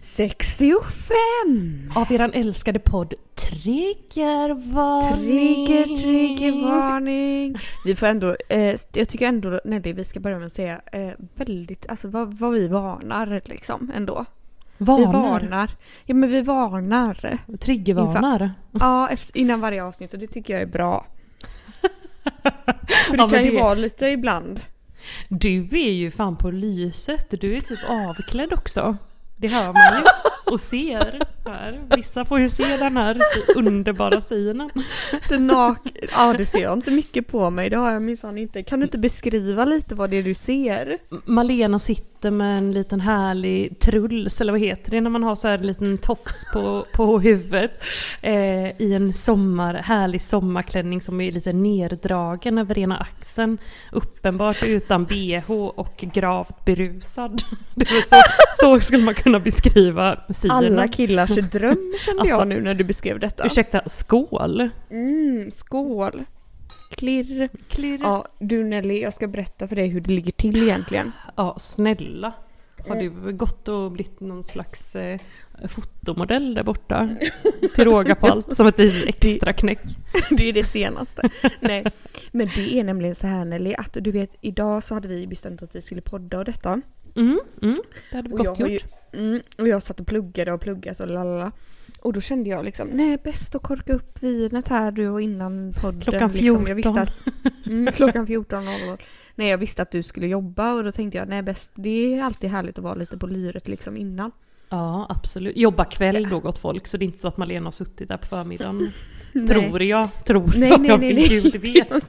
65! av eran älskade podd Triggervarning. Trigger, triggervarning! Vi får ändå, eh, jag tycker ändå Nelly, vi ska börja med att säga eh, väldigt, alltså vad, vad vi varnar liksom ändå. Vi Varnar. varnar. Ja men vi varnar. Triggervarnar. Ja, efter, innan varje avsnitt och det tycker jag är bra. För det Ja, kan ju det- vara lite ibland. Du är ju fan på lyset. Du är typ avklädd också. Det hör man ju och ser här. Vissa får ju se den här underbara synen. Det nak- ja det ser jag inte mycket på mig, det har jag minsann inte. Kan du inte beskriva lite vad det är du ser? Malena sitter med en liten härlig trulls, eller vad heter det när man har så här en liten tofs på, på huvudet. Eh, I en sommar, härlig sommarklänning som är lite neddragen över ena axeln. Uppenbart utan bh och gravt berusad. Det var så, så skulle man kunna beskriva synen. Alla killars dröm kände Alltså, jag nu när du beskrev detta. Ursäkta, skål? Mm, skål! Klirr. Klirr. Ja. Ja, du Nelly, jag ska berätta för dig hur det ligger till egentligen. snälla. Har du gått och blivit någon slags eh, fotomodell där borta? Till råga på allt, som ett extra knäck. Det är det senaste. Nej, men det är nämligen så här Nelly, att du vet idag så hade vi bestämt att vi skulle podda och detta. Mm, mm, det hade vi Och jag gott har gjort. ju, mm, och jag satt och pluggade och pluggat och lalala. Och då kände jag liksom, nej bäst att korka upp vinet här du och innan podden. Klockan Liksom. Jag visste 14. att, mm, klockan 14.00. Nej jag visste att du skulle jobba och då tänkte jag, nej bäst, det är alltid härligt att vara lite på lyret liksom innan. Ja, absolut. Jobba kväll då gott folk, så det är inte så att Malena har suttit där på förmiddagen. Tror jag, tror Nej, jag. nej, jag nej, nej. Gud vet.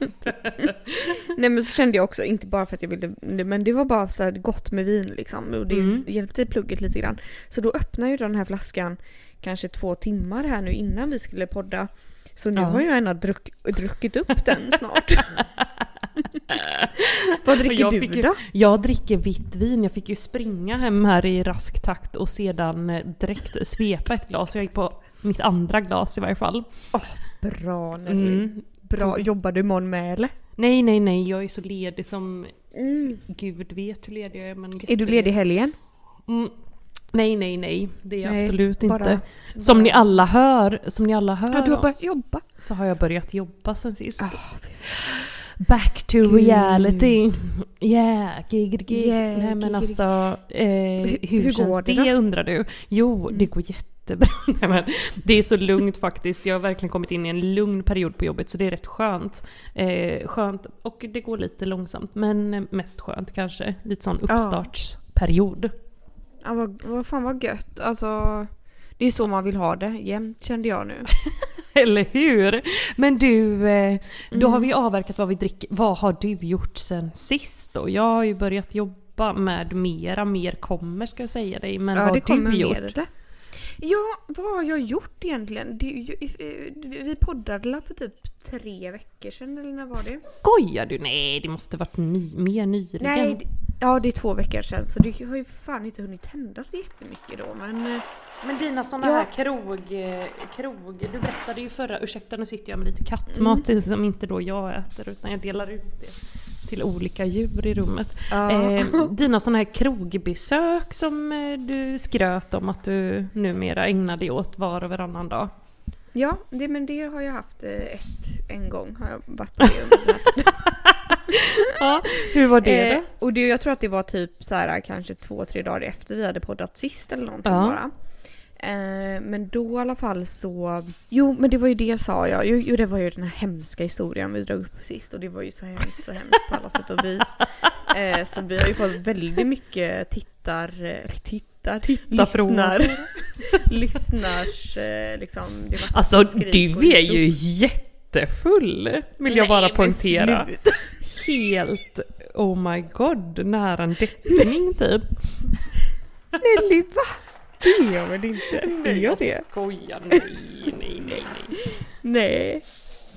Nej men så kände jag också, inte bara för att jag ville, men det var bara så gott med vin liksom och det Mm. hjälpte i plugget lite grann. Så då öppnade jag den här flaskan kanske två timmar här nu innan vi skulle podda. Så nu Ja. har jag gärna druck, druckit upp den snart. Vad dricker Jag du ju- då? Jag dricker vitt vin, jag fick ju springa hem här i rask takt och sedan eh, direkt svepa ett glas. Jag gick på mitt andra glas i varje fall. Bra Nelly. Mm. Bra, jobbar du imorgon med eller? Nej, nej, nej, jag är så ledig som Mm. Gud vet hur ledig jag är. Men Är du ledig helgen? Mm. Nej, nej, nej. Det är jag Nej, absolut bara- inte. Som ni alla hör, som ni alla hör Ja, du har börjat jobba. så har jag börjat jobba sen sist. Ah, Back to Gud. reality. Yeah, giggity gig. Yeah, Nej men alltså, eh, hur, hur känns det det, då? undrar du? Jo, det går jättebra. Nej, men det är så lugnt faktiskt. Jag har verkligen kommit in i en lugn period på jobbet så det är rätt skönt. Eh, skönt och det går lite långsamt men mest skönt kanske. Lite sån uppstartsperiod. Ja, vad, vad fan vad gött. Alltså, det är så man vill ha det jämt kände jag nu. Eller hur? Men du, eh, då Mm. har vi avverkat vad vi dricker. Vad har du gjort sen sist då? Jag har ju börjat jobba med mera, mer kommer ska jag säga dig. Men ja, vad har du mer gjort? det. Ja, vad har jag gjort egentligen? Ju- eh, vi poddade för typ tre veckor sedan eller när var det? Skojar du? Nej, det måste varit ny, mer nyligen. Nej, ja det är två veckor sedan så det har ju fan inte hunnit hända så jättemycket då men... eh, Men dina såna Ja. här krog, eh, krog... Du berättade ju förra... Ursäkta nu sitter jag med lite kattmat Mm. som inte då jag äter utan jag delar ut det till olika djur i rummet. Ja. Eh, dina såna här krogbesök som eh, du skröt om att du numera ägnar dig åt var och varannan dag. Ja, det, men det har jag haft eh, ett, en gång har jag varit tiden. Ja, hur var det Eh, då? och det, jag tror att det var typ så här kanske två, tre dagar efter vi hade poddat sist eller någonting Ja. bara. Eh, men då i alla fall så... Jo, men det var ju det sa jag. Jo, jo, det var ju den här hemska historien vi drog upp sist och det var ju så hemskt, så hemskt på alla sätt och vis. Eh, så vi har ju fått väldigt mycket tittar... eh, Tittar? Lyssnar. Lyssnars... Eh, liksom... Det var Alltså du är ju jättefull! Vill jag bara Nej, poängtera. Helt, oh my god, nära en deppning typ. Nelly, va? Det är jag väl inte? Är jag det? skojar. Nej, nej, nej, nej. Nej.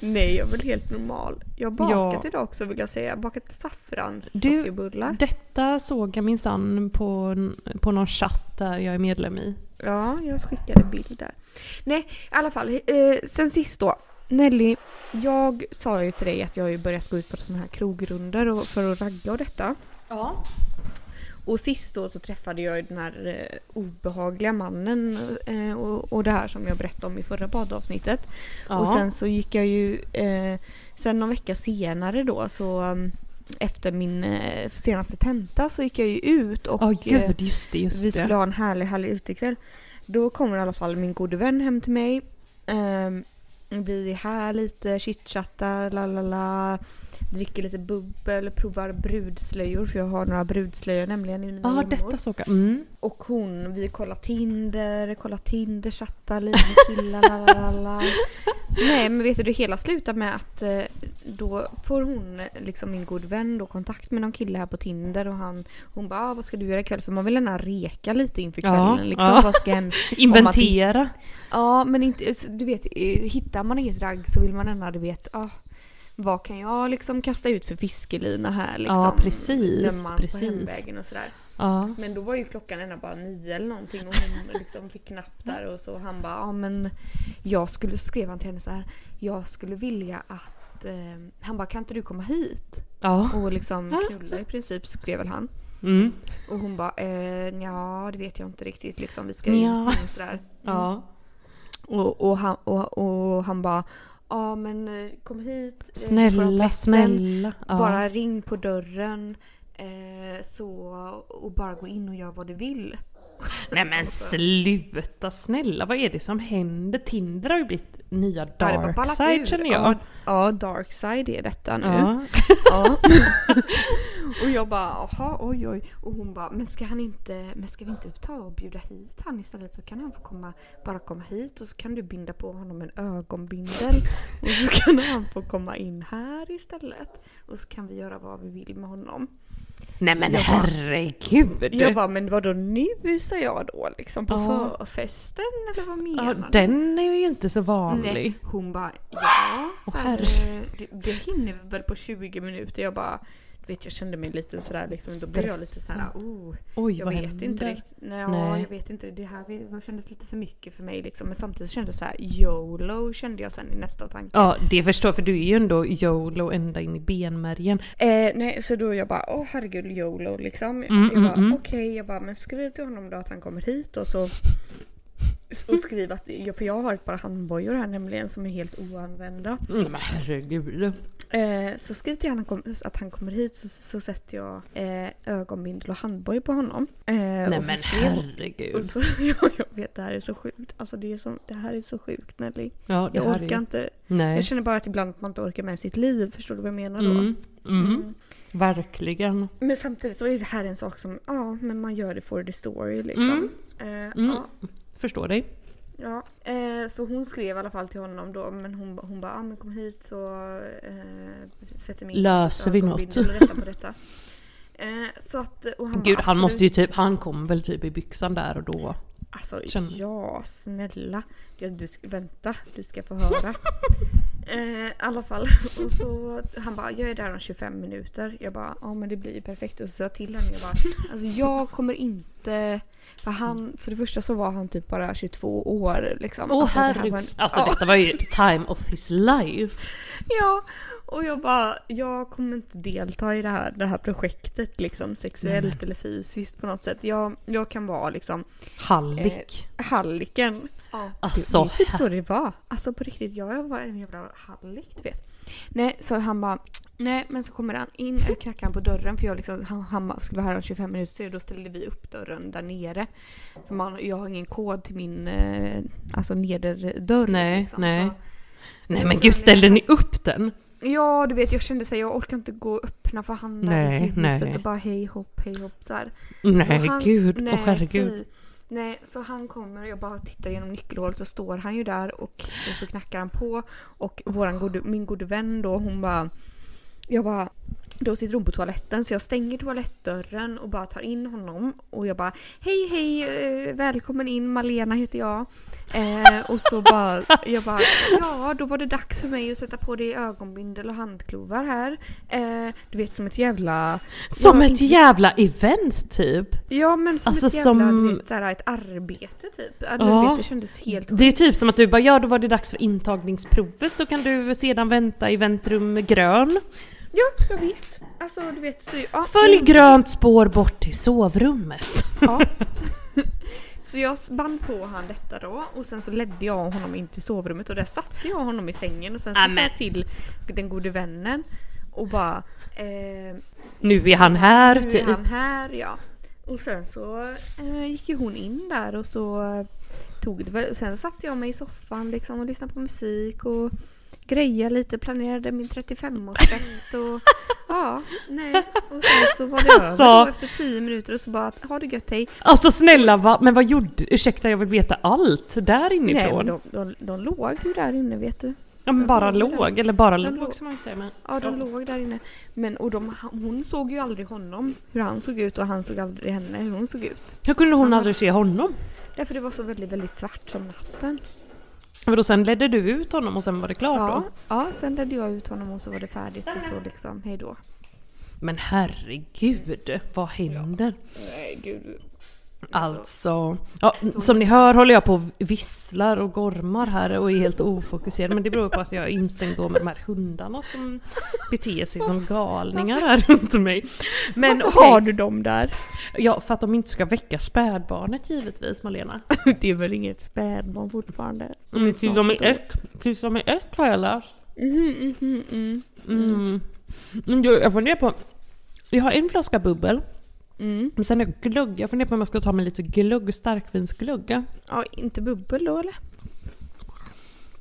Nej, jag är väl helt normal. Jag har bakat Ja. idag också vill jag säga. Jag har bakat saffranssockerbullar. Detta såg jag minsann på, på någon chatt där jag är medlem i. Ja, jag skickade bild där. Nej, i alla fall. Eh, sen sist då. Nelly, jag sa ju till dig att jag har ju börjat gå ut på sådana här krogrunder för att ragga och detta. Ja. Och sist då så träffade jag den här eh, obehagliga mannen eh, och, och det här som jag berättade om i förra poddavsnittet. Och sen så gick jag ju, eh, sen någon vecka senare då så um, efter min eh, senaste tenta så gick jag ju ut och Ja, eh, gud, just det, just vi skulle det. ha en härlig, härlig utekväll. Då kommer i alla fall min gode vän hem till mig. Ehm, vi är här lite, chitchattar, la la la. Dricker lite bubbel, provar brudslöjor för jag har några brudslöjor nämligen i mina Ja, gömmor. detta jag. Mm. Och hon, vi kollar Tinder, kollar Tinder, chattar lite med killar, la la la la. Nej men vet du, det hela slutar med att eh, då får hon, liksom min god vän, då kontakt med någon kille här på Tinder och han, hon bara ah, vad ska du göra ikväll? För man vill gärna reka lite inför Ja, kvällen liksom. ja. Vad ska en, Inventera. ja men inte, du vet, eh, hittar man inget ragg så vill man gärna, du vet, ah, vad kan jag liksom kasta ut för fiskelina här liksom? Ja, precis, man precis. på hemvägen och sådär. Ja. Men då var ju klockan ändå bara nio eller någonting och hon liksom fick knapp där och så han bara ja men jag skulle, skrev han till henne så här jag skulle vilja att eh, han bara kan inte du komma hit? Ja. Och liksom knulla i princip skrev väl han. Mm. Och hon bara eh, ja det vet jag inte riktigt liksom vi ska Nja. ut och sådär. Ja. Och, och, han, och, och han bara ja men eh, kom hit. eh, Snälla, snälla. Ja. Bara ring på dörren. Eh, så, och bara gå in och gör vad du vill. Nej men sluta snälla, vad är det som händer? Tinder har ju blivit nya darkside känner Ja, jag. ja, darkside är detta nu. Ja. Ja. och jag bara, jaha, oj oj. Och hon bara, men ska han inte, men ska vi inte ta och bjuda hit han istället så kan han få komma, bara komma hit och så kan du binda på honom en ögonbindel. och så kan han få komma in här istället. Och så kan vi göra vad vi vill med honom. Nej men Jag herregud. Jag bara, men vadå nu sa jag då liksom på Ja. förfesten eller vad menar ja, du? den är ju inte så vanlig. Nej, hon bara ja. Så herre. eh, det, det hinner vi väl på 20 minuter. Jag bara, vet jag kände mig lite sådär liksom, då blev jag lite såhär, oh, Oj jag vad vet händer? inte riktigt. Nej, Nej. jag vet inte. Det här det kändes lite för mycket för mig liksom. Men samtidigt kändes det så här YOLO kände jag sen i nästa tanke. Ja det förstår jag, för du är ju ändå YOLO ända in i benmärgen. Eh, nej, så då jag bara, åh herregud YOLO liksom. Mm, jag bara, mm, mm. okej, jag bara, men skriv till honom då att han kommer hit och så och skriv att, för jag har ett par handbojor här nämligen som är helt oanvända. Mm, men herregud. Eh, så skriv till honom att han kommer hit så, så sätter jag eh, ögonbindel och handboj på honom. Eh, Nej men skrev- herregud. och så, ja, jag vet, det här är så sjukt. Alltså det, är så, det här är så sjukt Nelly. Ja Jag orkar är... inte. Nej. Jag känner bara att ibland att man inte orkar med sitt liv. Förstår du vad jag menar då? Mm. Mm. Mm. Verkligen. Men samtidigt så är det här en sak som, ja, men man gör det for the story liksom. Eh, Mm. ja, Förstår dig. ja. Eh, så hon skrev i alla fall till honom då, men hon, hon bara, ah, men kom hit så eh, sätter min Löser vi något? detta på detta. Eh, så att, och han Gud bara, han måste ju typ, han kom väl typ i byxan där och då. Alltså känner- ja, snälla. Ja, du ska, vänta, du ska få höra. Eh, I alla fall. Och så, han bara, jag är där om 25 minuter. Jag bara, ja men det blir ju perfekt. Och så sa jag till henne, jag bara, alltså jag kommer inte... För han, för det första så var han typ bara 22 år liksom. Åh Alltså, herregud. en- Alltså ja. detta var ju time of his life. Ja, och jag bara, jag kommer inte delta i det här, det här projektet liksom sexuellt eller fysiskt på något sätt. Jag, jag kan vara liksom Hallick. halliken. Ja, Alltså, det, det är typ så det var. Alltså på riktigt, jag var en jävla hallick du vet. Nej, så han bara Nej men så kommer han in, äh, knackar han på dörren för jag liksom, han, han skulle vara här om 25 minuter så då ställde vi upp dörren där nere. För man, jag har ingen kod till min eh, alltså nederdörr. Nej, liksom, nej. så- Nej men gud ställde ni upp den? Ja du vet jag kände så här, jag orkar inte gå och öppna för han där i huset och bara hej hopp hej hopp så här. Nej Så han- gud, nej, herregud. fy. Nej, så han kommer och jag bara tittar genom nyckelhålet så står han ju där och, och så knackar han på och våran gode, min gode vän då hon bara Jag bara då sitter hon på toaletten så jag stänger toalettdörren och bara tar in honom och jag bara Hej hej eh, välkommen in Malena heter jag. Eh, och så bara jag bara ja då var det dags för mig att sätta på dig ögonbindel och handklovar här. Eh, du vet som ett jävla Som ett inte- jävla event typ. Ja men som Alltså, ett jävla som- du vet, såhär, ett arbete typ. Du Ja. vet, det kändes helt Det är typ som att du bara ja då var det dags för intagningsprovet så kan du sedan vänta i väntrum grön. Ja jag vet. Alltså du vet så, ja, Följ mm. grönt spår bort till sovrummet. Ja. Så jag band på han detta då och sen så ledde jag honom in till sovrummet och där satte jag honom i sängen och sen så sa jag till den gode vännen och bara eh, Nu är han här nu är typ. han här ja. Och sen så eh, gick ju hon in där och så eh, tog det väl, sen satte jag mig i soffan liksom och lyssnade på musik och grejade lite, planerade min 35-årsfest och ja, nej. Och sen så var det Alltså. över efter 10 minuter och så bara ha det gött hej. Alltså snälla va? men vad gjorde Ursäkta jag vill veta allt där Nej, inifrån. men de, de, de låg ju där inne vet du. ja men bara de låg låg, eller bara De låg som man inte säger men. Ja, de Ja. låg där inne. Men och de, hon såg ju aldrig honom, hur han såg ut och han såg aldrig henne, hur hon såg ut. Hur kunde hon Aha. aldrig se honom? Därför det var så väldigt, väldigt svart som natten. Men då sen ledde du ut honom och sen var det klart Ja, då? ja, sen ledde jag ut honom och så var det färdigt och så liksom, hej då. Men herregud, vad händer? Nej gud. Alltså, ja, som ni hör håller jag på och visslar och gormar här och är helt ofokuserad. Men det beror på att jag är instängd då med de här hundarna som beter sig som galningar här runt mig. Men Varför har du dem där? ja, för att de inte ska väcka spädbarnet givetvis Malena. det är väl inget spädbarn fortfarande? Mm, tills de är ett år. ett, tills de är ett har jag läst. Mhm, mhm, mm. Mm. Men du, jag funderar på, jag har en flaska bubbel, Mm. men sen är glögg. Jag funderar på om jag ska ta mig lite glögg, starkvinsglögg. Ja, inte bubbel då eller?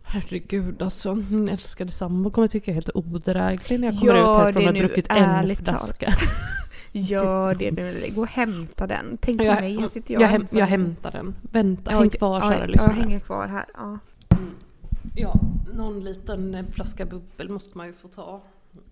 Herregud alltså, min älskade sambo kommer tycka jag är helt odräglig när jag kommer Gör ut härifrån och nu, druckit en flaska. Gör det nu, gå och hämta den. Tänk på Jag, mig, här sitter jag jag, häm, jag hämtar den. Vänta, Ja, häng kvar ja, kära Jag lyssnare. hänger kvar här. Ja. Ja, någon liten flaska bubbel måste man ju få ta.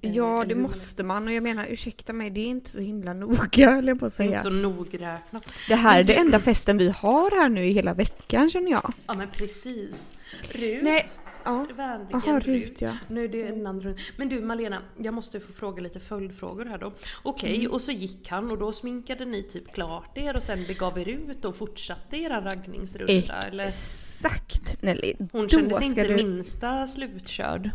Ja, det måste man. Och jag menar, ursäkta mig, det är inte så himla noga höll jag på att Det är säga. inte så nogräknat. Det här är det enda festen vi har här nu i hela veckan känner jag. Ja men precis. Rut. Nej, Ja. Vänligen Jaha, Rut. Ja. Nu är det en annan. Men du Malena, jag måste få fråga lite följdfrågor här då. Okej, Mm. och så gick han och då sminkade ni typ klart er och sen begav er ut och fortsatte era raggningsrunda eller? Exakt Nelly. Hon Då kändes inte du- minsta slutkörd.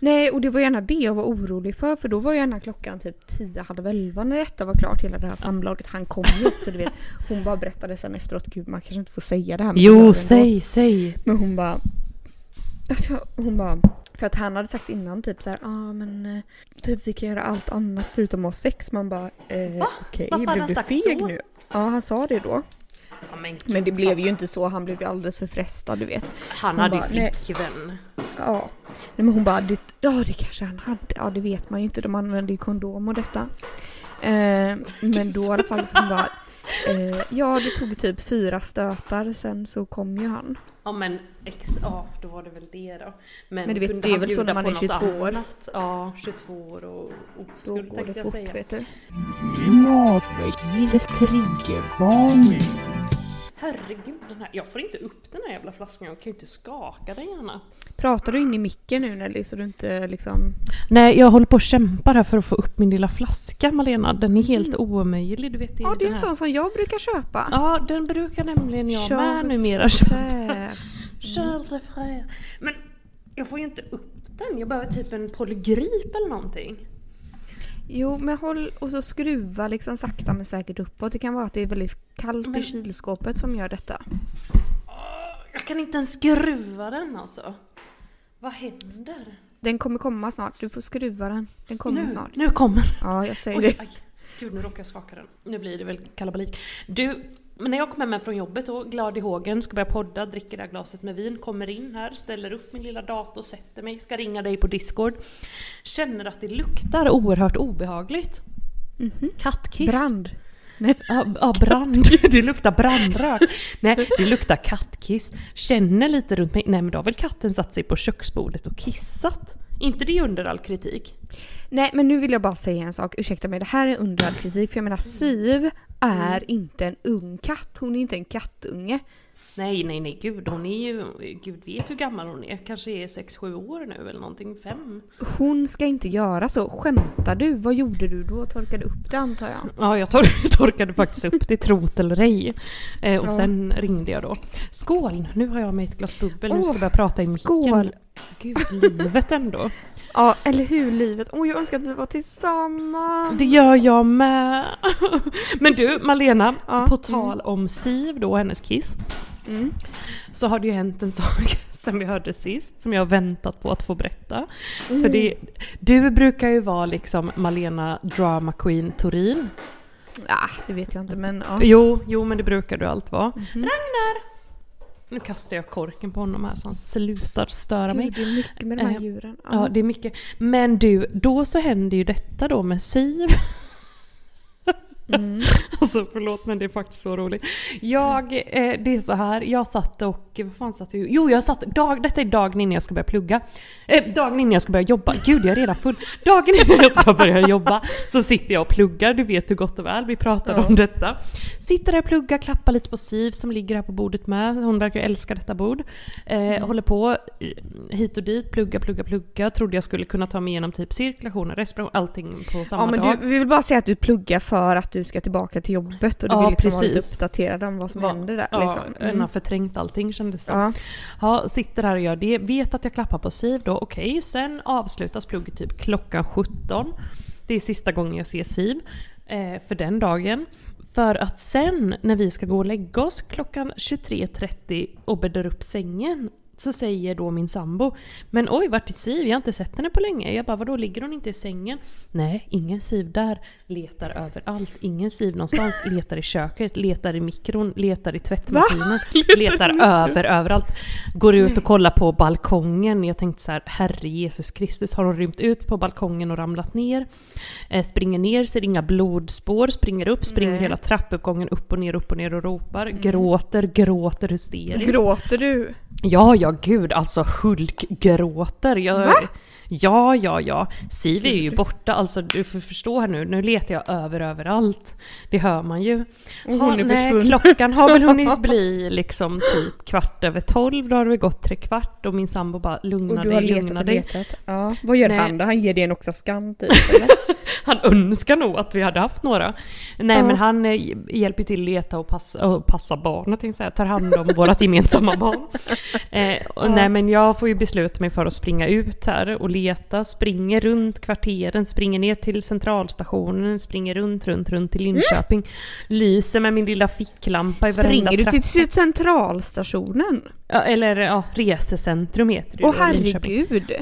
Nej, och det var gärna det jag var orolig för. För då var gärna klockan typ 10, halv 11 när detta var klart. Hela det här samlaget. Han kom ju också, du vet. Hon bara berättade sen efteråt. Gud, man kanske inte får säga det här. Jo, säg, säg. Men hon bara... Alltså, hon bara... För att han hade sagt innan typ så här, ja ah, men eh, typ vi kan göra allt annat förutom att ha sex. Man bara, eh, Va? okej, hade blev du feg så? nu? Ja, han sa det då. Ja, men Men det blev vad- ju inte så, han blev ju alldeles för frestad du vet. Han Hon hade ju flickvän. Ja. Nej, men hon bara, det, ja det kanske han hade. Ja det vet man ju inte, de använder ju kondom och detta. Eh, men då i alla fall så hon bara, eh, ja det tog typ fyra stötar sen så kom ju han. Ja men ex, ja då var det väl det då. Men du vet, det är väl så när man är något 22 år. annat? Ja, 22 år och Då oskuld går tänkte det jag fort säga. vet du. Triggervarning. Herregud, den här, jag får inte upp den här jävla flaskan, jag kan ju inte skaka den gärna. Pratar du in i micken nu Nelly så du inte liksom... Nej, jag håller på och kämpar här för att få upp min lilla flaska Malena. Den är helt omöjlig, du vet. Mm. Ja det är en sån som jag brukar köpa. Ja, den brukar nämligen jag med Charles numera Leclerc. Charles Leclerc. Men jag får ju inte upp den, jag behöver typ en polygrip eller någonting. Jo men håll och så skruva liksom sakta men säkert uppåt. Det kan vara att det är väldigt kallt Men- i kylskåpet som gör detta. Jag kan inte ens skruva den alltså. Vad händer? Den kommer komma snart, du får skruva den. Den kommer Nu, snart. nu kommer Ja jag säger Oj, det. aj. Gud, nu råkar jag skaka den. Nu blir det väl kalabalik. Du, men när jag kommer hem från jobbet då, glad i hågen, ska börja podda, dricker det här glaset med vin, kommer in här, ställer upp min lilla dator, sätter mig, ska ringa dig på Discord. Känner att det luktar oerhört obehagligt. Mhm. Kattkiss. Brand. Ja, ja, brand. Det luktar brandrök. Nej, det luktar kattkiss. Känner lite runt mig. Nej men då har väl katten satt sig på köksbordet och kissat. inte det under all kritik? Nej men nu vill jag bara säga en sak, ursäkta mig det här är under all kritik för jag menar Siv är Mm. inte en ung katt, hon är inte en kattunge. Nej, nej, nej, gud hon är ju, gud vet hur gammal hon är. Kanske är 6-7 år nu eller någonting, 5. Hon ska inte göra så. Skämtar du? Vad gjorde du då? Torkade upp det antar jag? Ja, jag tor- torkade faktiskt upp det, trot eller ej. Eh, och Ja. sen ringde jag då. Skål! Nu har jag med ett glas bubbel, nu ska jag börja prata i micken. skål. Gud, livet ändå. Ja, eller hur livet? Åh, jag önskar att vi var tillsammans. Det gör jag med. Men du, Malena, Ja, på tal om Siv då och hennes kiss. Mm. Så har det ju hänt en sak sen vi hörde sist som jag har väntat på att få berätta. Mm. För det, du brukar ju vara liksom Malena Drama Queen Torin. Ah, det vet jag inte men ja. Jo, jo men det brukar du allt vara. Mhm. Ragnar! Nu kastar jag korken på honom här så han slutar störa mig. Gud, det är mycket med de här Eh, djuren. Ja, det är mycket. Men du, då så händer ju detta då med Siv. Mm. Alltså förlåt men det är faktiskt så roligt. Jag, eh, det är så här, jag satt och, vad fan satt jag Jo jag satt, dag, detta är dagen innan jag ska börja plugga. Eh, dagen innan jag ska börja jobba, gud jag är redan full. Dagen innan jag ska börja jobba så sitter jag och pluggar, du vet hur gott och väl vi pratade Ja. om detta. Sitter där och pluggar, klappar lite på Siv som ligger här på bordet med, hon verkar älska detta bord. Eh, Håller på eh, hit och dit, plugga, plugga, plugga. Trodde jag skulle kunna ta mig igenom typ cirkulation, respiration, allting på samma Ja men dag. du, vi vill bara säga att du pluggar för att du ska tillbaka till jobbet och du Ja, vill liksom vara lite uppdaterad om vad som Va- händer där. Ja, liksom. en Mm. har förträngt allting kändes det. Ja. Ja, sitter här och gör det. Vet att jag klappar på Siv då. Okej, sen avslutas plugget typ klockan 17. Det är sista gången jag ser Siv eh, för den dagen. För att sen när vi ska gå och lägga oss klockan 23.30 och bäddar upp sängen så säger då min sambo Men oj, vart är Siv? Jag har inte sett henne på länge. Jag bara, vadå, ligger hon inte i sängen? Nej, ingen Siv där. Letar överallt. Ingen Siv någonstans. Letar i köket, letar i mikron, letar i tvättmaskinen. Letar över, överallt. Går ut och kollar på balkongen. Jag tänkte så här, herre Jesus Kristus, har hon rymt ut på balkongen och ramlat ner? Eh, springer ner, ser inga blodspår, springer upp, springer Nej. hela trappuppgången upp och ner, upp och ner och ropar. Gråter, gråter hysteriskt. Gråter du? Ja, ja Ja, gud, alltså Hulk gråter. Jag, Va? Ja, ja, ja. Siv är ju borta, alltså du får förstå här nu. Nu letar jag över överallt. Det hör man ju. Ha, nej, klockan har väl hunnit bli liksom typ kvart över tolv. Då har det väl gått tre kvart och min sambo bara lugna dig, lugna dig. Ja. Vad gör Nej. han då? Han ger dig en Oxascan typ eller? Han önskar nog att vi hade haft några. Nej Ja. men han eh, hjälper till att leta och passa, och passa barnet, jag säga. Tar hand om vårt gemensamma barn. Eh, och Ja. Nej men jag får ju besluta mig för att springa ut här och leta. Springer runt kvarteren, springer ner till centralstationen, springer runt, runt, runt till Linköping. Lyser med min lilla ficklampa i varenda Springer du trappa. till centralstationen? Ja, eller ja, resecentrum heter det Åh då herregud!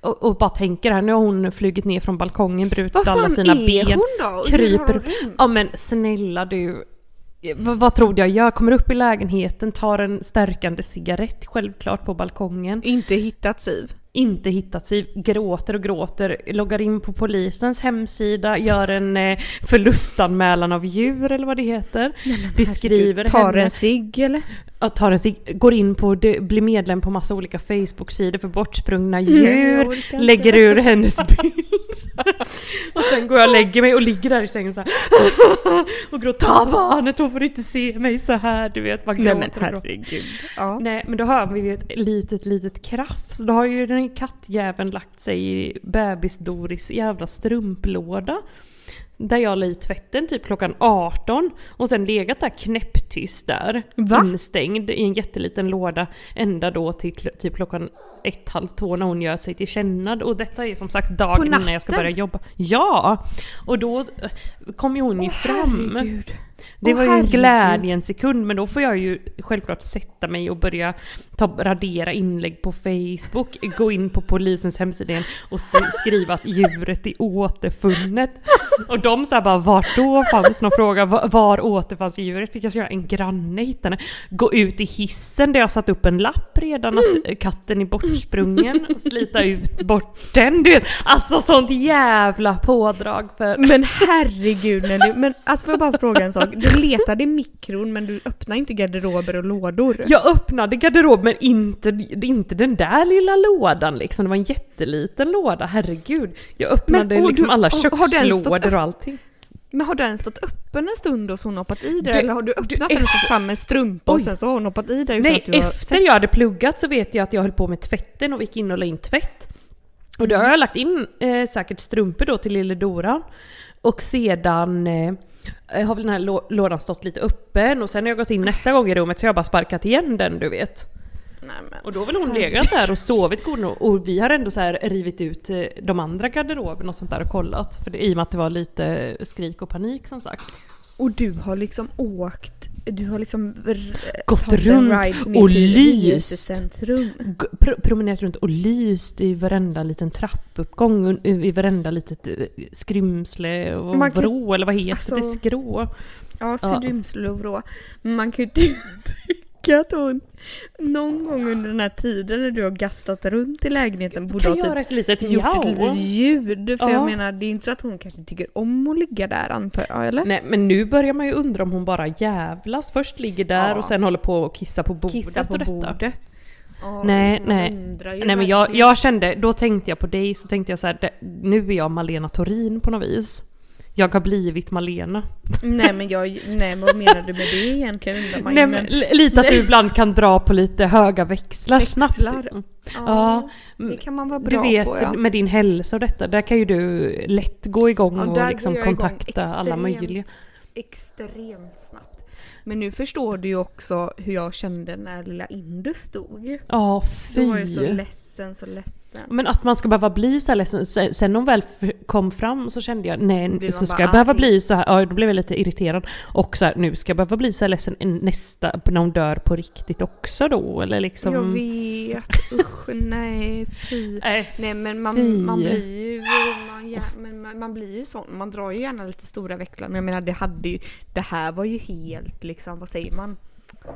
Och, och bara tänker här, nu har hon flugit ner från balkongen, brutit Vad alla fan sina är ben. hon då? Och hur har kryper- hon? Ja men snälla du. Vad, vad trodde jag gör? Kommer upp i lägenheten, tar en stärkande cigarett självklart på balkongen. Inte hittat Siv. Inte hittat sig, gråter och gråter, loggar in på polisens hemsida, gör en eh, förlustanmälan av djur eller vad det heter. Beskriver Tar henne. en cigg eller? Tar en cig- går in på, det, blir medlem på massa olika Facebook-sidor för bortsprungna jag djur, inte. lägger ur hennes bild. och sen går jag och lägger mig och ligger där i sängen så här och gråter ta barnet, hon får inte se mig så här du vet. Man Nej men herregud. Ja. Nej men då hör vi ju ett litet litet krafs. Då har ju den kattjäveln lagt sig i bebis-Doris jävla strumplåda. Där jag la i tvätten typ klockan 18 och sen legat där knäpptyst där. Va? Instängd i en jätteliten låda ända då till typ klockan ett, halv två när hon gör sig till kännad. Och detta är som sagt dagen innan jag ska börja jobba. Ja! Och då eh, kom ju hon ju Åh, fram. herregud. Det Åh, var ju en herregud. glädje en sekund men då får jag ju självklart sätta mig och börja ta, radera inlägg på Facebook, gå in på polisens hemsida igen och skriva att djuret är återfunnet. Och de sa bara vart då fanns någon fråga, var, var återfanns djuret? Fick jag göra en granne hittade. Gå ut i hissen där jag satt upp en lapp redan att eh, katten är bortsprungen och slita ut bort den. Du vet, alltså sånt jävla pådrag för... Men herregud Nelly, men alltså får jag bara fråga en sak. Du letade i mikron men du öppnade inte garderober och lådor. Jag öppnade garderob men inte, inte den där lilla lådan liksom. Det var en jätteliten låda, herregud. Jag öppnade och liksom du- alla kökslådor och allting. Men har den stått öppen en stund och så hon hoppat i där? Du- eller har du du, öppnat den och fått fram en strumpa och sen så har hon hoppat i där Nej, du efter jag hade pluggat så vet jag att jag höll på med tvätten och gick in och la in tvätt. Och då har jag lagt in eh, säkert strumpor då till lille Dora. Och sedan eh, har väl den här lå- lådan stått lite öppen och sen har jag gått in nästa gång i rummet så har jag bara sparkat igen den du vet. Nej. Och då har väl hon legat där och sovit god nog. Och vi har ändå så här rivit ut eh, de andra garderoberna och sånt där och kollat. För det, I och med att det var lite skrik och panik som sagt. Och du har liksom åkt, du har liksom Gått runt och lyst. Pro- promenerat runt och lyst i varenda liten trappuppgång, i varenda litet eh, skrymsle och Man kan- vrå, eller vad heter alltså- det? Skrå? Ja, skrymsle och vrå. Men man kan ju tycka att hon någon gång under den här tiden när du har gastat runt i lägenheten borde ha typ ett litet gjort ett litet ljud. För Ja. jag menar, det är inte så att hon kanske tycker om att ligga där antar jag, eller? Nej men nu börjar man ju undra om hon bara jävlas. Först ligger där Ja. och sen håller på och kissa på bordet Kissa på och detta. bordet. Ja, Nej, nej. Nej men jag, jag kände, då tänkte jag på dig, så tänkte jag så här, nu är jag Malena Torin på något vis. Jag har blivit Malena. Nej men jag, nej men vad menar du med det egentligen undrar man Nej, men, lite att du ibland kan dra på lite höga växlar, Växlar. snabbt. Ja, Ja, det kan man vara Du bra vet på ja. med din hälsa och detta, där kan ju du lätt gå igång Ja, och liksom kontakta alla extremt. möjliga. Extremt snabbt. Men nu förstår du ju också hur jag kände när lilla Indus stod. Ja, Då var jag så fy. ledsen, så ledsen. Men att man ska behöva bli så här ledsen. Sen, sen när hon väl kom fram så kände jag, nej, så ska jag behöva arg? bli så här. Ja, då blev jag lite irriterad. Och så här, nu ska jag behöva bli så här ledsen nästa, när hon dör på riktigt också då? Eller liksom... Jag vet, usch nej fy. Nej, Nej men Fy. man, man blir ju man, ja, men man, man blir ju sån. Man drar ju gärna lite stora växlar. Men jag menar det hade ju, det här var ju helt liksom, vad säger man?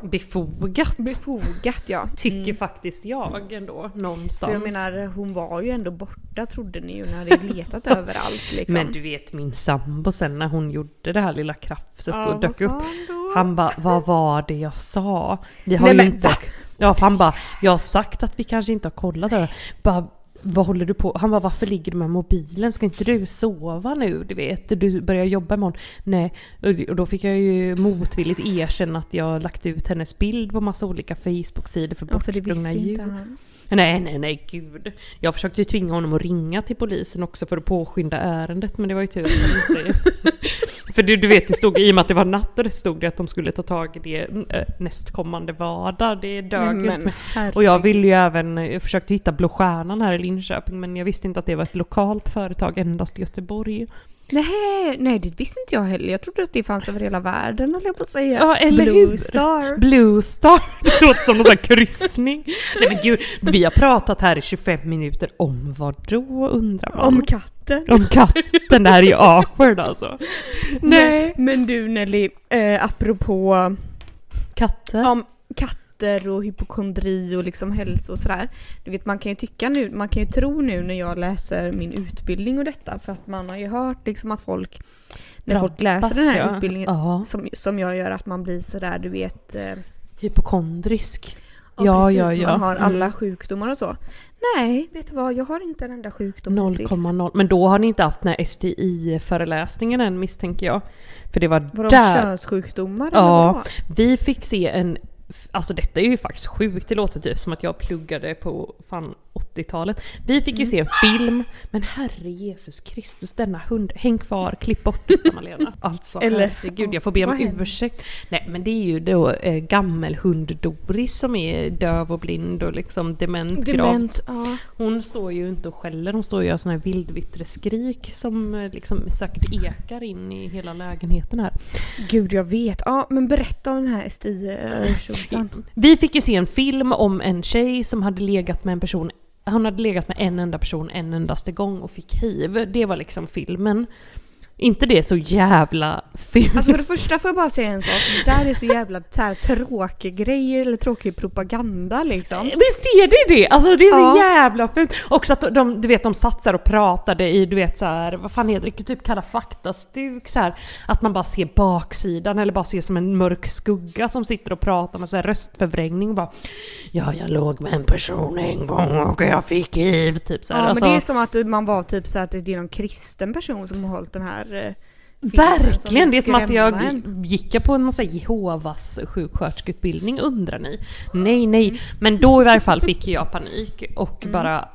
Befogat. Befogat ja. Tycker Mm. faktiskt jag ändå, någonstans. För jag menar hon var ju ändå borta trodde ni ju när hade letat överallt liksom. Men du vet min sambo sen när hon gjorde det här lilla krafset Ja, och dök upp. han? Han bara, vad var det jag sa? Vi har Nej, ju men inte... Ja, för han bara, jag har sagt att vi kanske inte har kollat det. Bara, vad håller du på? Han bara, varför ligger du med mobilen? Ska inte du sova nu? Du vet, du börjar jobba imorgon. Nej, och då fick jag ju motvilligt erkänna att jag lagt ut hennes bild på massa olika Facebook-sidor för Ja bortsprungna visste djur. han. Nej, nej, nej, gud. Jag försökte ju tvinga honom att ringa till polisen också för att påskynda ärendet, men det var ju tur att han inte... för du, du vet, det stod i och med att det var natt och det stod det att de skulle ta tag i det äh, nästkommande vardag. Det dög ju inte. Och jag ville ju även, jag försökte hitta Blå Stjärnan här i Linköping, men jag visste inte att det var ett lokalt företag, endast i Göteborg. Nej, nej det visste inte jag heller. Jag trodde att det fanns över hela världen höll jag på att säga. Ja, eller Blue hur? Star. Blue Star, det låter som någon sån här kryssning. Nej men gud, vi har pratat här i 25 minuter om vad då undrar man? Om katten. Om katten, det här är ju awkward alltså. Nej. Men, men du Nelly, eh, apropå Katter? om katter och hypokondri och liksom hälsa och sådär. Du vet man kan ju tycka nu, man kan ju tro nu när jag läser min utbildning och detta för att man har ju hört liksom att folk när folk läser den här ja. utbildningen som, som jag gör att man blir sådär du vet eh, Hypokondrisk. Ja, Ja, precis, ja, ja. man har alla Mm. sjukdomar och så. Nej, vet du vad? Jag har inte en enda sjukdom hittills. 0,0. Men då har ni inte haft den här STI-föreläsningen än misstänker jag. För det var Vadå där. könssjukdomar Ja. Vi fick se en... Alltså detta är ju faktiskt sjukt, det låter typ som att jag pluggade på fan 80-talet. Vi fick ju Mm. se en film, men herre Jesus Kristus denna hund, häng kvar, klipp bort detta Malena. Alltså Eller- herregud, jag får be om ursäkt. Nej men det är ju då eh, gammelhund Doris som är döv och blind och liksom dement. Dement, ja. Hon står ju inte och skäller, hon står och gör såna här vildvittreskrik som eh, liksom säkert ekar in i hela lägenheten här. Gud jag vet. Ja men berätta om den här STI-tjosan. Vi fick ju se en film om en tjej som hade legat med en person hon hade legat med en enda person en endaste gång och fick hiv. Det var liksom filmen inte det så jävla fult? Alltså för det första får jag bara säga en sak. Det där är så jävla så här, tråkig grej eller tråkig propaganda liksom. Visst är det det? Alltså det är så Ja. jävla fult. Också att de, du vet, de satsar och pratade i, du vet så här, vad fan heter det, typ Kalla fakta-stuk så här, Att man bara ser baksidan eller bara ser som en mörk skugga som sitter och pratar med så här röstförvrängning och bara Ja, jag låg med en person en gång och jag fick hiv, typ så här. Ja alltså, men det är som att man var typ så här, att det är någon kristen person som har hållit den här eh, filmen som Verkligen! Det är som att jag en. gick på en sån här Jehovas sjuksköterskeutbildning undrar ni? Nej, nej. Men då i varje fall fick jag panik och Mm. bara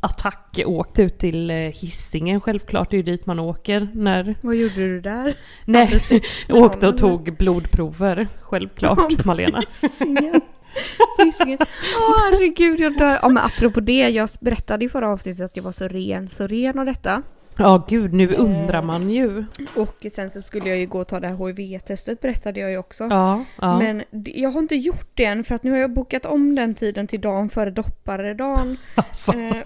attack åkte ut till eh, Hisingen självklart, det är ju dit man åker när... Vad gjorde du där? Nej, jag åkte och tog blodprover, självklart Malena. Pissingen. Åh herregud jag dör. Ja men apropå det, jag berättade i förra avsnittet att jag var så ren, så ren av detta. Ja gud, nu undrar man ju. Och sen så skulle jag ju gå och ta det här HIV-testet berättade jag ju också. Ja, ja. Men jag har inte gjort det än för att nu har jag bokat om den tiden till dagen före dopparedagen. alltså, Eh,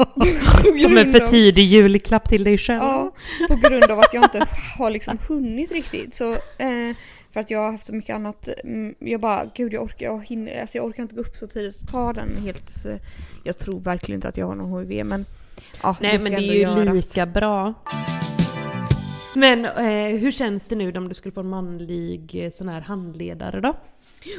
som en för tidig julklapp till dig själv. Ja, på grund av att jag inte har liksom hunnit riktigt. Så, eh, för att jag har haft så mycket annat. Mm, jag bara, gud jag orkar, jag, hinner, alltså jag orkar inte gå upp så tidigt och ta den helt. eh, Jag tror verkligen inte att jag har någon HIV men ja, Nej men det är ju göras. lika bra. Men eh, hur känns det nu om du skulle få en manlig eh, sån här handledare då?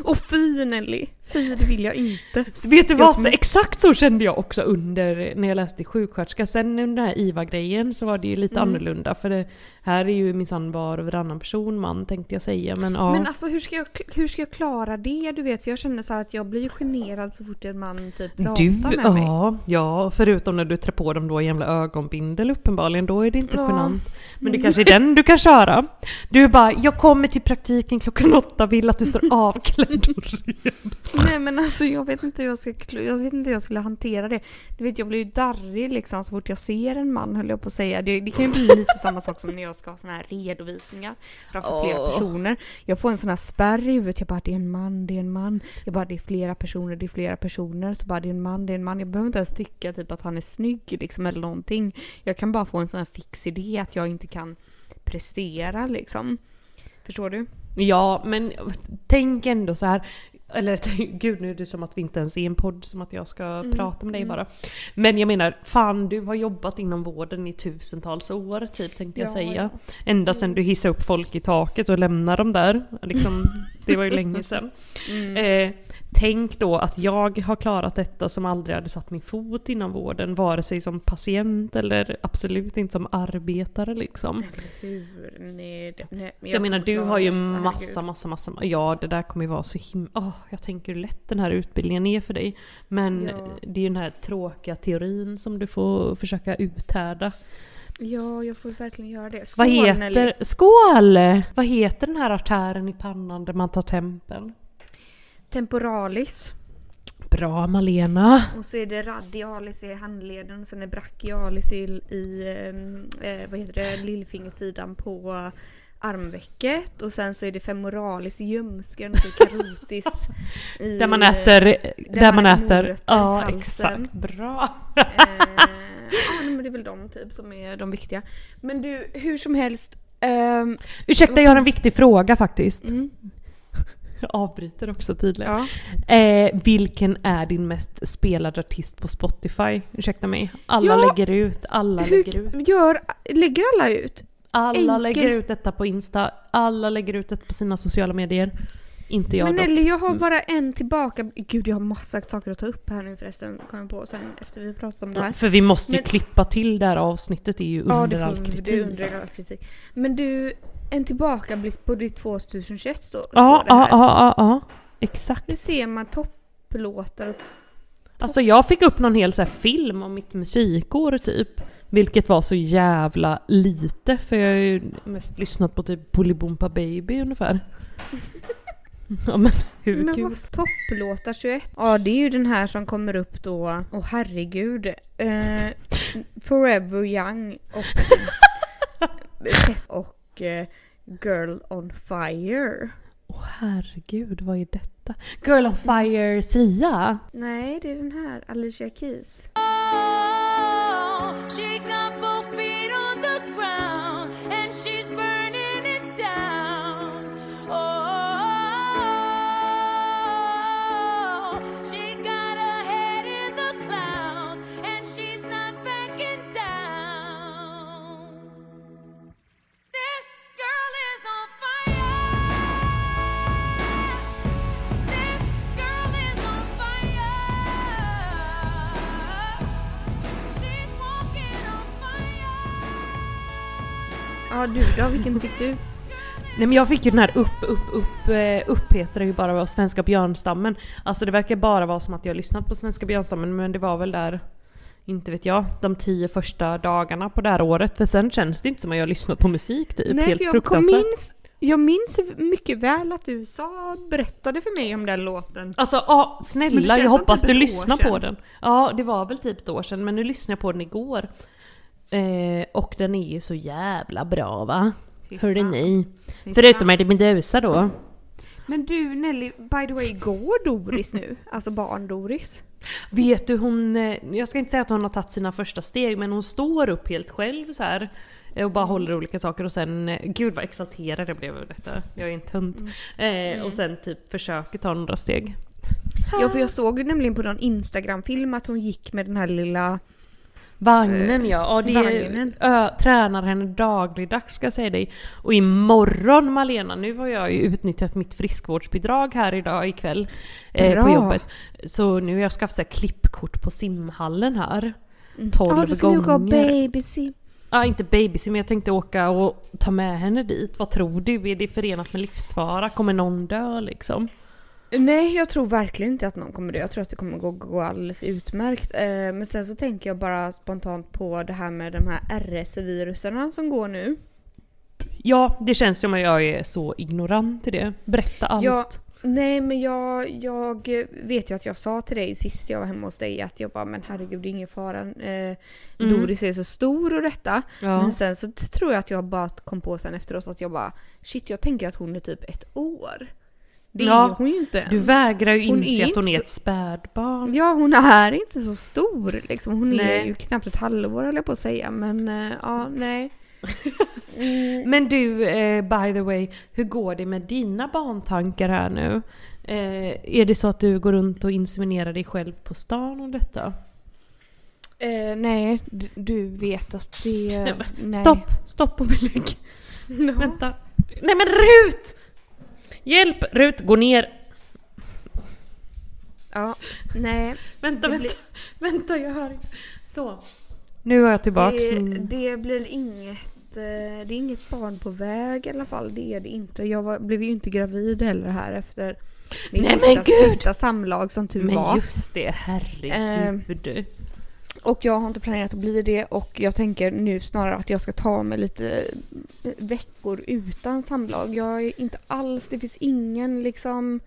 Och fy Nelly! Fy det vill jag inte. Så vet du vad, så, exakt så kände jag också under när jag läste sjuksköterska. Sen under den här IVA-grejen så var det ju lite Mm. annorlunda för det här är ju minsann var och varannan person man tänkte jag säga men ja. Men alltså hur ska, jag, hur ska jag klara det? Du vet för jag känner så här att jag blir ju generad så fort en man typ pratar du, med mig. ja, ja, förutom när du trär på dem då jävla ögonbindel uppenbarligen, då är det inte Ja. genant. Men det kanske är den du kan köra. Du är bara, jag kommer till praktiken klockan åtta, vill att du står avklädd och ren. Nej men alltså jag vet inte hur jag ska jag vet inte hur jag skulle hantera det. Du vet jag blir ju darrig liksom så fort jag ser en man höll jag på att säga. Det, det kan ju bli lite samma sak som när jag ska ha såna här redovisningar framför flera Åh. personer. Jag får en sån här spärr i huvudet. Jag bara det är en man, det är en man. Jag bara det är flera personer, det är flera personer. Så bara det är en man, det är en man. Jag behöver inte ens tycka typ att han är snygg liksom eller någonting. Jag kan bara få en sån här fix idé att jag inte kan prestera liksom. Förstår du? Ja, men tänk ändå så här. Eller gud nu är det som att vi inte ens är en podd, som att jag ska Mm, prata med dig mm. bara. Men jag menar, fan du har jobbat inom vården i tusentals år typ tänkte jag Ja, säga. ja. Ända sedan du hissade upp folk i taket och lämnade dem där. Liksom, det var ju länge sedan. Mm. Eh, tänk då att jag har klarat detta som aldrig hade satt min fot inom vården, vare sig som patient eller absolut inte som arbetare liksom. Hur? Nej, det- nej, Så jag menar du har ju massa, massa, massa, ja det där kommer ju vara så himla, åh jag tänker hur lätt den här utbildningen är för dig. Men Ja. det är ju den här tråkiga teorin som du får försöka uthärda. Ja, jag får verkligen göra det. Skål, Vad Nelly. heter, skål! Vad heter den här artären i pannan där man tar tempen? Temporalis. Bra Malena! Och så är det radialis i handleden. Sen är brachialis i, i ehm, eh, vad heter det, lillfingersidan på armvecket. Och sen så är det femoralis i ljumsken och så carotis i... Där man äter, där, man man äter, ja exakt, bra! Eh, ja, men det är väl de typ som är de viktiga. Men du, hur som helst. ehm, Ursäkta jag har en viktig fråga faktiskt. mm, avbryter också tydligen. ja. Eh, vilken är din mest spelade artist på Spotify? Ursäkta mig. Alla Ja, lägger ut, alla lägger ut. Hur gör, lägger alla ut? Alla enkel- lägger ut detta på Insta, alla lägger ut det på sina sociala medier. Inte jag Men dock. Nelly, jag har Mm. bara en tillbaka. Gud, jag har massa saker att ta upp här nu förresten. Kom jag på sen efter vi pratat om det här. För vi måste ju Men- klippa till det här avsnittet, det är ju Ja, under det, all kritik. det är under all kritik. Men du, en tillbakablick på ditt 2021 står, Ja, det ja, här. ja, ja, ja. Exakt. Hur ser man topplåtar? och- Alltså jag fick upp någon hel så film om mitt musikår typ. Vilket var så jävla lite för jag har ju mest lyssnat på typ Bolibompa Baby ungefär. ja men hur Men kul? topplåtar 21? Ja, det är ju den här som kommer upp då. Åh herregud. Eh, Forever Young och, och eh, Girl on Fire. Åh herregud, vad är detta? Girl on Fire Sia? Nej, det är den här. Alicia Keys. Ja du då, vilken fick du? Nej men jag fick ju den här upp, upp, upp, eh, upphetrade ju bara av svenska björnstammen. Alltså det verkar bara vara som att jag har lyssnat på svenska björnstammen men det var väl där, inte vet jag, de tio första dagarna på det här året. För sen känns det inte som att jag har lyssnat på musik typ. Nej Helt för jag kom minns, jag minns mycket väl att du sa, berättade för mig om den låten. Alltså det snälla jag hoppas typ du lyssnar på den. Ja, det var väl typ ett år sedan men nu lyssnade jag på den igår. Eh, och den är ju så jävla bra va? Fy Hörde fan. ni? Fy Förutom. Eddie Meduza då. Men du Nelly, by the way, går Doris nu? Alltså barn-Doris? Vet du hon, eh, jag ska inte säga att hon har tagit sina första steg men hon står upp helt själv så här eh, och bara håller olika saker och sen, eh, gud vad exalterad jag blev över detta. Jag är en tönt. Eh, och sen typ försöker ta några steg. Ja för jag såg ju nämligen på någon Instagram-film att hon gick med den här lilla... Vagnen ja, ja det vagnen. Ö, tränar henne dagligdags ska jag säga dig. Och imorgon Malena, nu har jag ju utnyttjat mitt friskvårdsbidrag här idag ikväll eh, på jobbet. Så nu har jag skaffat klippkort på simhallen här. 12 Ja, du ska nu gå gånger. babysim. Ja, inte babysim, men jag tänkte åka och ta med henne dit. Vad tror du? Är det förenat med livsfara? Kommer någon dö liksom? Nej, jag tror verkligen inte att någon kommer dö. Jag tror att det kommer gå, gå alldeles utmärkt. Eh, men sen så tänker jag bara spontant på det här med de här RS-viruserna som går nu. Ja, det känns som att jag är så ignorant i det. Berätta allt. Ja, nej men jag, jag vet ju att jag sa till dig sist jag var hemma hos dig att jag bara men herregud det är ingen fara. Eh, Doris är så stor och detta. Ja. Men sen så tror jag att jag bara kom på sen efteråt att jag bara shit jag tänker att hon är typ ett år. Det Ja, är hon ju inte Du ens. vägrar ju Hon inse är att hon är ett spädbarn. Ja hon är inte så stor liksom. Hon är Nej. ju knappt ett halvår höll jag på att säga men eh, ja nej. Mm, Men du, eh, by the way, hur går det med dina barntankar här nu? Eh, är det så att du går runt och inseminerar dig själv på stan och detta? eh, nej du, du vet att det... Nej, men nej. Stopp! Stopp och belägg. Vänta. Nej men Rut! Hjälp! Rut, gå ner! Ja, nej. Vänta, Det vänta. Vänta, jag hör inte. Så. Nu är jag tillbaks. Det, det blir inget, eh, det är inget barn på väg i alla fall. Det är det inte. Jag var, blev ju inte gravid heller här efter min Nej, men sista, gud! sista samlag som tur Men var. just det, herregud. Och jag har inte planerat att bli det och jag tänker nu snarare att jag ska ta mig lite veckor utan samlag. Jag är inte alls, det finns ingen liksom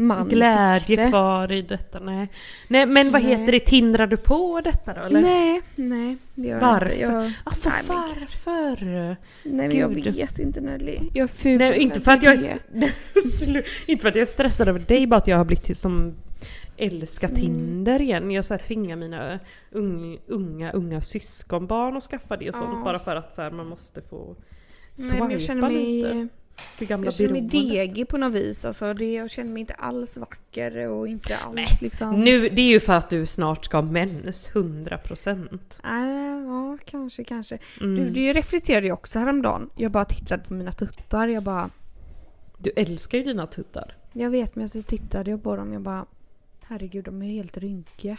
man Glädje sikte. kvar i detta, nej. Nej men vad Nej. heter det, tindrar du på detta då eller? Nej, nej. Det gör Varför? Jag inte. Jag, Alltså Nej, varför? nej men jag vet inte Nelly. Jag är ful. Nej, inte för att jag är, inte för att jag är stressad över dig, bara att jag har blivit till som älskar Mm. Tinder igen. Jag så här, tvingar mina ung, unga, unga syskonbarn att skaffa det och sånt Ja. bara för att så här, man måste få Nej, swipa men jag mig, lite. Det gamla jag känner mig degig på något vis. Alltså, det, jag känner mig inte alls vacker och inte alls Nej, liksom... Nu, det är ju för att du snart ska ha mens, 100%. Äh, ja, kanske, kanske. Mm. Du, det reflekterade jag också häromdagen. Jag bara tittade på mina tuttar. Jag bara, Du älskar ju dina tuttar. jag vet men så tittade jag på dem. Jag bara, herregud de är helt rynkiga.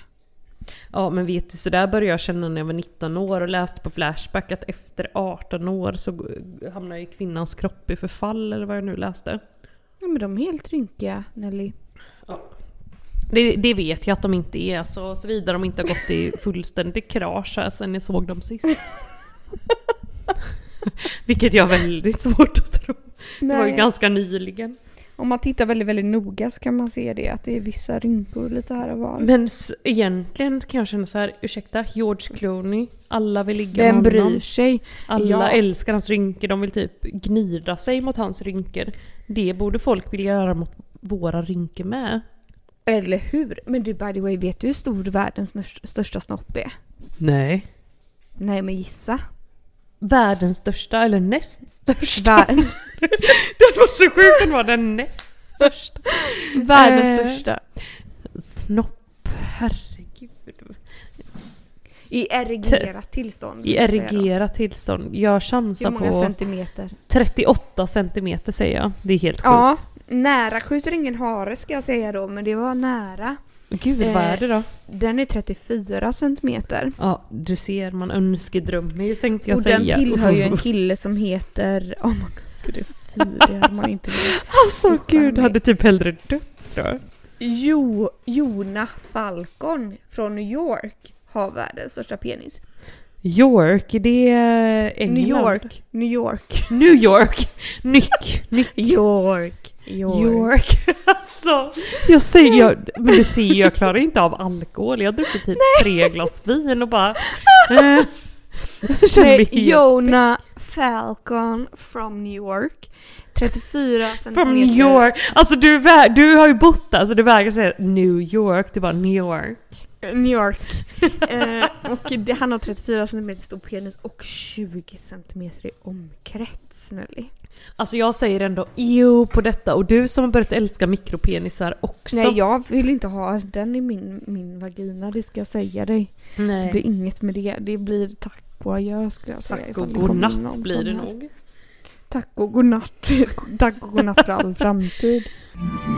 Ja men vet du, så där började jag känna när jag var 19 år och läste på Flashback att efter 18 år så hamnar ju kvinnans kropp i förfall eller vad jag nu läste. Ja men de är helt rynkiga Nelly. Det, det vet jag att de inte är, så, såvida de inte har gått i fullständig krasch här sen jag såg dem sist. Vilket jag har väldigt svårt att tro. Det var ju Nej. ganska nyligen. Om man tittar väldigt, väldigt noga så kan man se det att det är vissa rynkor lite här och var. Men s- egentligen kan jag känna så här, ursäkta, George Clooney, alla vill ligga Vem med honom. bryr sig? Alla Ja. älskar hans rynkor, de vill typ gnida sig mot hans rynkor. Det borde folk vilja göra mot våra rynkor med. Eller hur? Men du by the way, vet du hur stor världens största- största snopp är? Nej. Nej men gissa. Världens största, eller näst största. Världens, det var så sjukt, den var den näst största. världens Eh, största. Snopp, herregud. I erigerat tillstånd. I erigerat tillstånd. Jag Hur chansar många på centimeter? 38 centimeter säger jag. Det är helt sjukt. Ja, nära skjuter ingen hare ska jag säga då, men det var nära. Gud, vad är det då? Den är 34 centimeter. Ja, du ser, man önskedrömmer ju tänkte jag Och säga. den tillhör ju en kille som heter... Om man skulle fy, det hade man inte. Alltså gud, hade typ hellre dött tror jag. Jo, Jona Falcon från New York har världens största penis. York, det är England. New York, New York. New York! Nyck, nyck. York. York. York. Alltså, jag säger, jag, men du ser ju, jag klarar inte av alkohol. Jag har druckit typ tre glas vin och bara... Eh, Nej, Jona Falcon from New York. 34 centimeter. From New York. Alltså du, du har ju bott där så du vägrar säga New York, du bara New York. New York. eh, och det, han har 34 cm stor penis och 20 cm i omkrets Nelly. Alltså jag säger ändå jo på detta och du som har börjat älska mikropenisar också. Nej jag vill inte ha den i min, min vagina, det ska jag säga dig. Det Nej. blir inget med det. Det blir tack och adjö skulle jag säga. Tack och det godnatt blir det nog. Tack och godnatt. tack och godnatt för all framtid.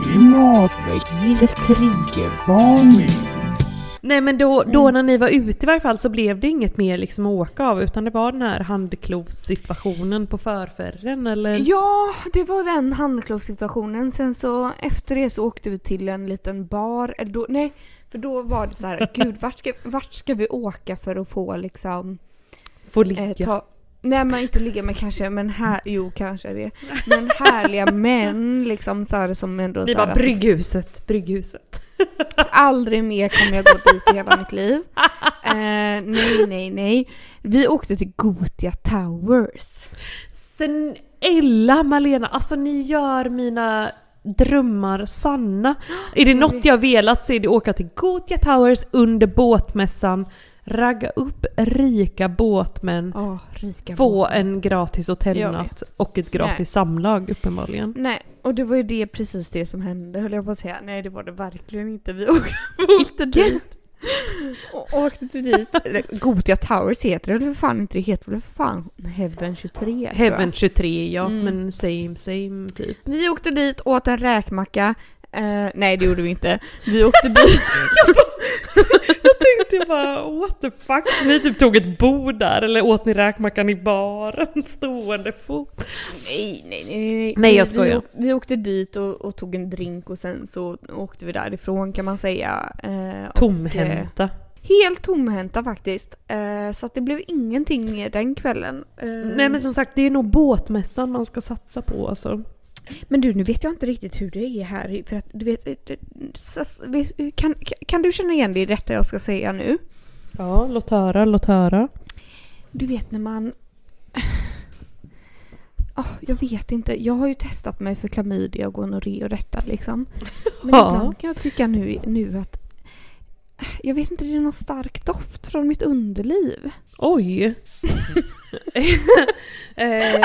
Klimatväckning triggervarning. Nej men då, då Mm. när ni var ute i varje fall så blev det inget mer liksom att åka av utan det var den här handklovssituationen på förfärren eller? Ja, det var den handklovssituationen. Sen så efter det så åkte vi till en liten bar. Eller då, nej, för då var det så här, gud vart ska, vart ska vi åka för att få liksom Få ligga. eh, ta, Nej men inte ligga med kanske, men här, jo kanske det. Men härliga män liksom så här, som ändå här, bara Brygghuset, Brygghuset. Aldrig mer kommer jag gå dit i hela mitt liv. Eh, nej, nej, nej. Vi åkte till Gotia Towers. Snälla Malena, alltså ni gör mina drömmar sanna. Är det något jag velat så är det åka till Gothia Towers under båtmässan, ragga upp rika båtmän, Åh, rika få båtar. en gratis hotellnatt och ett gratis Nej. samlag uppenbarligen. Nej, och det var ju det precis det som hände höll jag på att säga. Nej det var det verkligen inte. Vi åkte, åkte dit. Och åkte till dit. Gotia Towers heter det eller för fan inte? Det heter väl för fan Heaven 23? tror jag. Heaven 23 ja, Mm. men same same typ. Vi åkte dit, åt en räkmacka. Eh, nej det gjorde vi inte. Vi åkte dit. Jag tänkte bara what the fuck, så ni typ tog ett bord där eller åt ni räkmackan i baren stående fot? nej, nej, nej, nej. Nej, jag Vi- skojar. Vi, vi åkte dit och, och tog en drink och sen så åkte vi därifrån kan man säga. Eh, Tomhänta. eh, Helt tomhänta faktiskt. Eh, så att det blev ingenting mer den kvällen. Eh, Nej men som sagt det är nog båtmässan man ska satsa på alltså. Men du, nu vet jag inte riktigt hur det är här. För att du vet, eh, eh, vet- kan, kan du känna igen dig i detta jag ska säga nu? Ja, låt höra, låt höra. Du vet när man... Ah, jag vet inte. Jag har ju testat mig för klamydia och gonorré och detta liksom. Men Ja. ibland kan jag tycka nu, nu att... Jag vet inte, det är någon stark doft från mitt underliv. Oj! eh,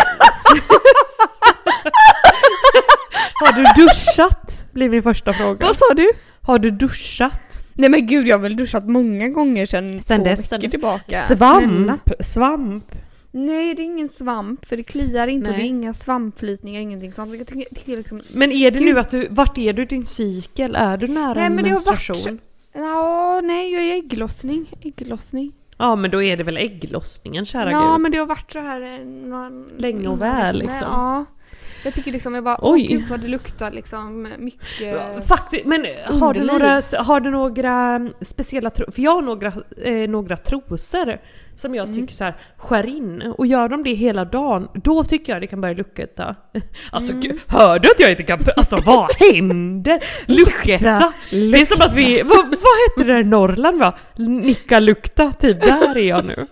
har du duschat? Blir min första fråga. Vad sa du? Har du duschat? Nej men gud, jag har väl duschat många gånger sedan, Sen två dess, veckor tillbaka. Svamp! Snälla. Svamp! Nej, det är ingen svamp för det kliar inte och det är Nej. inga svampflytningar, ingenting sånt. Jag tycker, tycker liksom... Men är det Gud. nu att du, vart är du i din cykel? Är du nära Nej, en men det har varit- menstruation? Ja, nej, jag är ägglossning. Ägglossning. Ja men då är det väl ägglossningen kära ja, gud. men det har varit så här eh, någon, Länge och väl, liksom. Ja. Jag tycker liksom, jag bara, Oj. åh gud vad det luktar liksom mycket. Faktiskt, men har du, några, har du några speciella trosor? För jag har några, eh, några trosor som jag Mm. tycker så här skär in. Och gör de det hela dagen, då tycker jag det kan börja lukta. Alltså Mm. gud, hör du att jag inte kan... Alltså vad händer? Lukta! Det är som att vi... Vad, vad hette det i Norrland va? Nicka lukta, typ där är jag nu.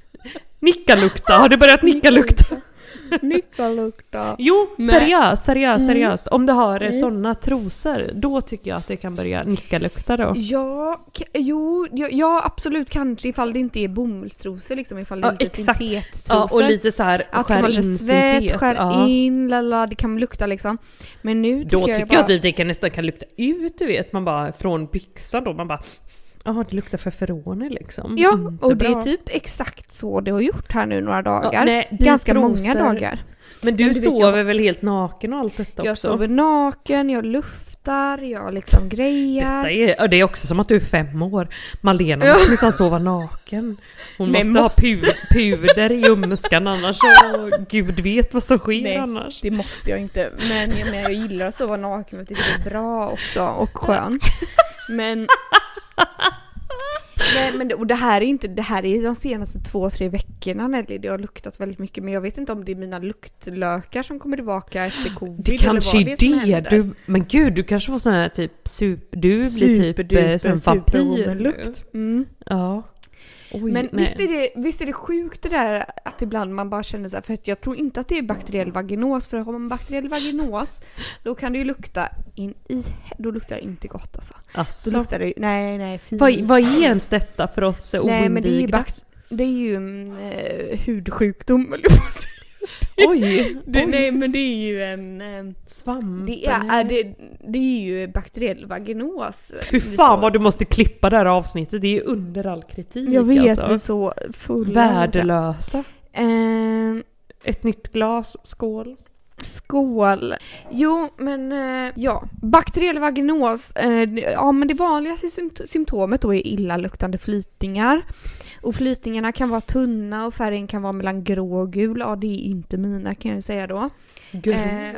Nicka lukta, har du börjat nicka lukta? Mycket lukta. Jo, Men- seriöst, seriöst, Mm. seriöst. Om du har Mm. sådana trosor, då tycker jag att det kan börja nicka-lukta då. Ja, jo, ja, ja absolut kanske ifall det inte är bomullstrosor liksom, ifall det Ja, är lite exakt. syntettrosor. Ja, och lite så här Att det var skär in svett, syntet. skär Ja. in, lala, det kan lukta liksom. Men nu tycker Då jag tycker bara, jag att det kan nästan kan lukta ut, du vet. Man bara från byxan då, man bara Ja, det luktar feferoner liksom. Ja, och det är bra. typ exakt så det har gjort här nu några Ja, dagar. nej, vi Ganska många dagar. Men du, Men sover jag- väl helt naken och allt detta Jag också? sover naken, jag luftar, jag liksom grejar. Detta är, ja, det är också som att du är fem år. Malena Ja. måste minsann sova naken. Hon måste, måste- ha pu puder i ljumskan annars så gud vet vad som sker Nej. annars. Det måste jag inte, men jag, menar, jag gillar att sova naken för jag tycker det är bra också och skönt. Men... Nej men det, och det här är inte, det här är de senaste två, tre veckorna Nelly, det har luktat väldigt mycket men jag vet inte om det är mina luktlökar som kommer tillbaka efter covid Det kanske eller är vad det är det. händer. Du, men gud, du kanske får sån här typ super... Du blir typ eh, som vampyr. Mm. Ja. Oj, Men nej. visst är, det, visst är det sjukt det där att ibland man bara känner så här, för jag tror inte att det är bakteriell vaginos, för har man bakteriell vaginos då kan det ju lukta in i, då luktar det inte gott alltså. Då Alltså, luktar det ju, nej nej fy. vad, vad är ens detta för oss eh, Nej men det är ju, oinvigda? bak- det är ju eh, hudsjukdom att säga. Oj! det, oj. Nej men det är ju en, eh, Svamp? det är, är det, det är ju bakteriell vaginos. Fy fan vad du måste klippa det här avsnittet, det är ju under all kritik Jag vet, vi är alltså. så fulla. Värdelösa. Eh, Ett nytt glas, skål. Skål! Jo, men eh, ja. Bakteriell vaginos. Eh, ja, men det vanligaste symptomet då är illaluktande flytningar. Och flytningarna kan vara tunna och färgen kan vara mellan grå och gul. Ja, det är inte mina kan jag säga då. Grå. Eh,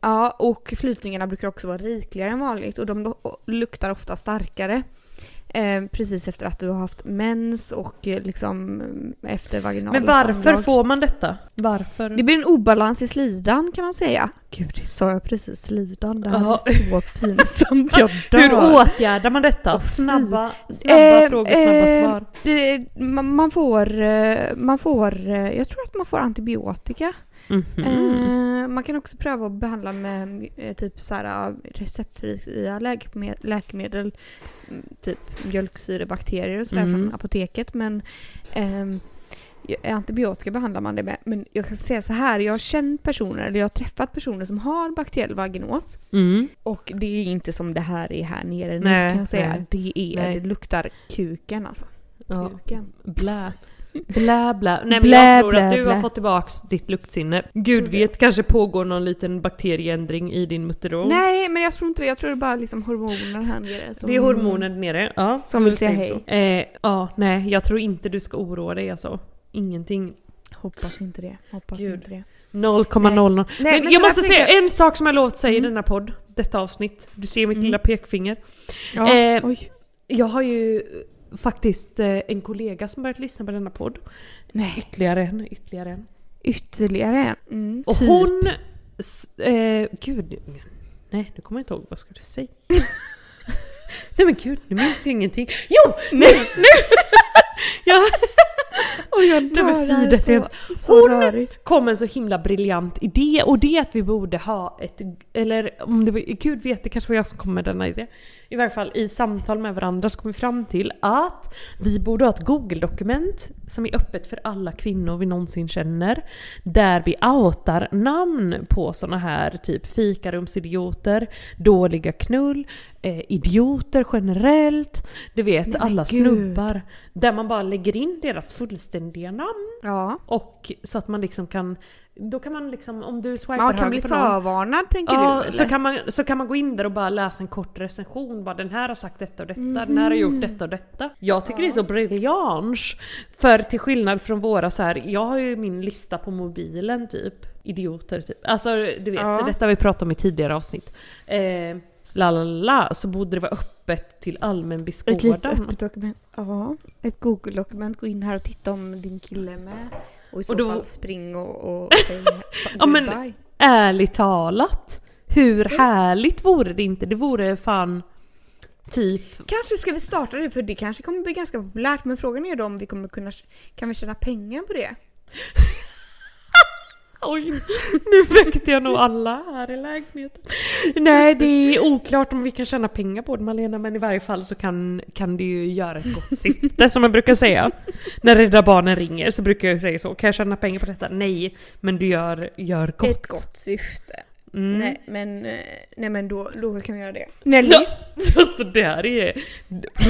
Ja, och flytningarna brukar också vara rikligare än vanligt och de luktar ofta starkare. Eh, precis efter att du har haft mens och eh, liksom eh, efter vaginala Men varför samlag. får man detta? Varför? Det blir en obalans i slidan kan man säga. Gud, Sa jag precis slidan? Det här Ja. är så pinsamt, jag dör. Hur åtgärdar man detta? Snabba snabba Eh, frågor, snabba eh, svar. Det, man, man får, man får, jag tror att man får antibiotika. Mhm. Eh, man kan också pröva att behandla med eh, typ så här receptfria läkemedel, mm, typ mjölksyrebakterier och sådär Mm. från apoteket. Men ja, antibiotika behandlar man det med. Men jag kan säga så här, jag har känt personer, eller jag har träffat personer som har bakteriell vaginos. Mm. Och det är inte som det här är här nere nu Nej, kan jag säga. nej. Det, är, Nej. det luktar kuken alltså. Ja. Kuken. Blä. Blä blä. Nej men Blä, jag tror blä, att du har blä. fått tillbaks ditt luktsinne. Gud vet, kanske pågår någon liten bakterieändring i din mutteron. Nej men jag tror inte det, jag tror det är bara liksom hormoner här nere. Som, Det är hormoner nere. Ja, Som vill du säga säger så. Eh, ja, nej jag tror inte du ska oroa dig alltså. Ingenting. Hoppas inte det. Hoppas Gud. inte det. 0,00. Nej, Men, men jag måste säga tänker en sak som jag lovat säga i Mm. denna podd, detta avsnitt. Du ser mitt Mm. lilla pekfinger. Ja, Eh, oj. Jag har ju faktiskt eh, en kollega som börjat lyssna på denna podd. Nej, Ytterligare en, ytterligare en. ytterligare en. Mm, Och typ. hon... Eh, gud. Nej, nu kommer jag inte ihåg. Vad ska du säga? Nej men gud, nu minns jag ingenting. Jo! Nu! nu! ja, Och jag Nej, dör, det är så Hon- rörigt. kom en så himla briljant idé och det är att vi borde ha ett... Eller om det var... Gud vet, det kanske var jag som kom med denna idé. I varje fall i samtal med varandra så kom vi fram till att vi borde ha ett Google-dokument som är öppet för alla kvinnor vi någonsin känner. Där vi outar namn på såna här typ fikarumsidioter, dåliga knull, eh, idioter generellt, du vet men alla gud. snubbar. Där man bara lägger in deras fullständiga namn. Ja. Och så att man liksom kan, då kan man liksom, om du swipar Man kan bli på någon, förvarnad tänker Ja, du eller? så kan, man, så kan man gå in där och bara läsa en kort recension. Bara den här har sagt detta och detta, den här har gjort detta och detta. Jag tycker det är så briljans. För till skillnad från våra så här, jag har ju min lista på mobilen typ. Idioter typ. Alltså du vet, Ja. detta har vi pratat om i tidigare avsnitt. Eh, la la la, så bode det vara öppet till allmän Ett litet beskådan. öppet dokument. Ja, ett Google-dokument. Gå in här och titta om din kille är med. Och i så Och då- fall spring och, och säg Ja, men-. Ärligt talat, hur härligt vore det inte? Det vore fan typ Kanske ska vi starta det för det kanske kommer bli ganska populärt men frågan är då om vi kommer kunna kan vi tjäna pengar på det? Oj, nu väckte jag nog alla här i lägenheten. Nej, det är oklart om vi kan tjäna pengar på det Malena, men i varje fall så kan, kan det ju göra ett gott syfte som jag brukar säga. När Rädda Barnen ringer så brukar jag säga så, kan jag tjäna pengar på detta? Nej, men du gör, gör gott. Ett gott syfte. Mm. Nej men, eh, nej men då, då kan vi göra det. Nelly! Ja, alltså det här är...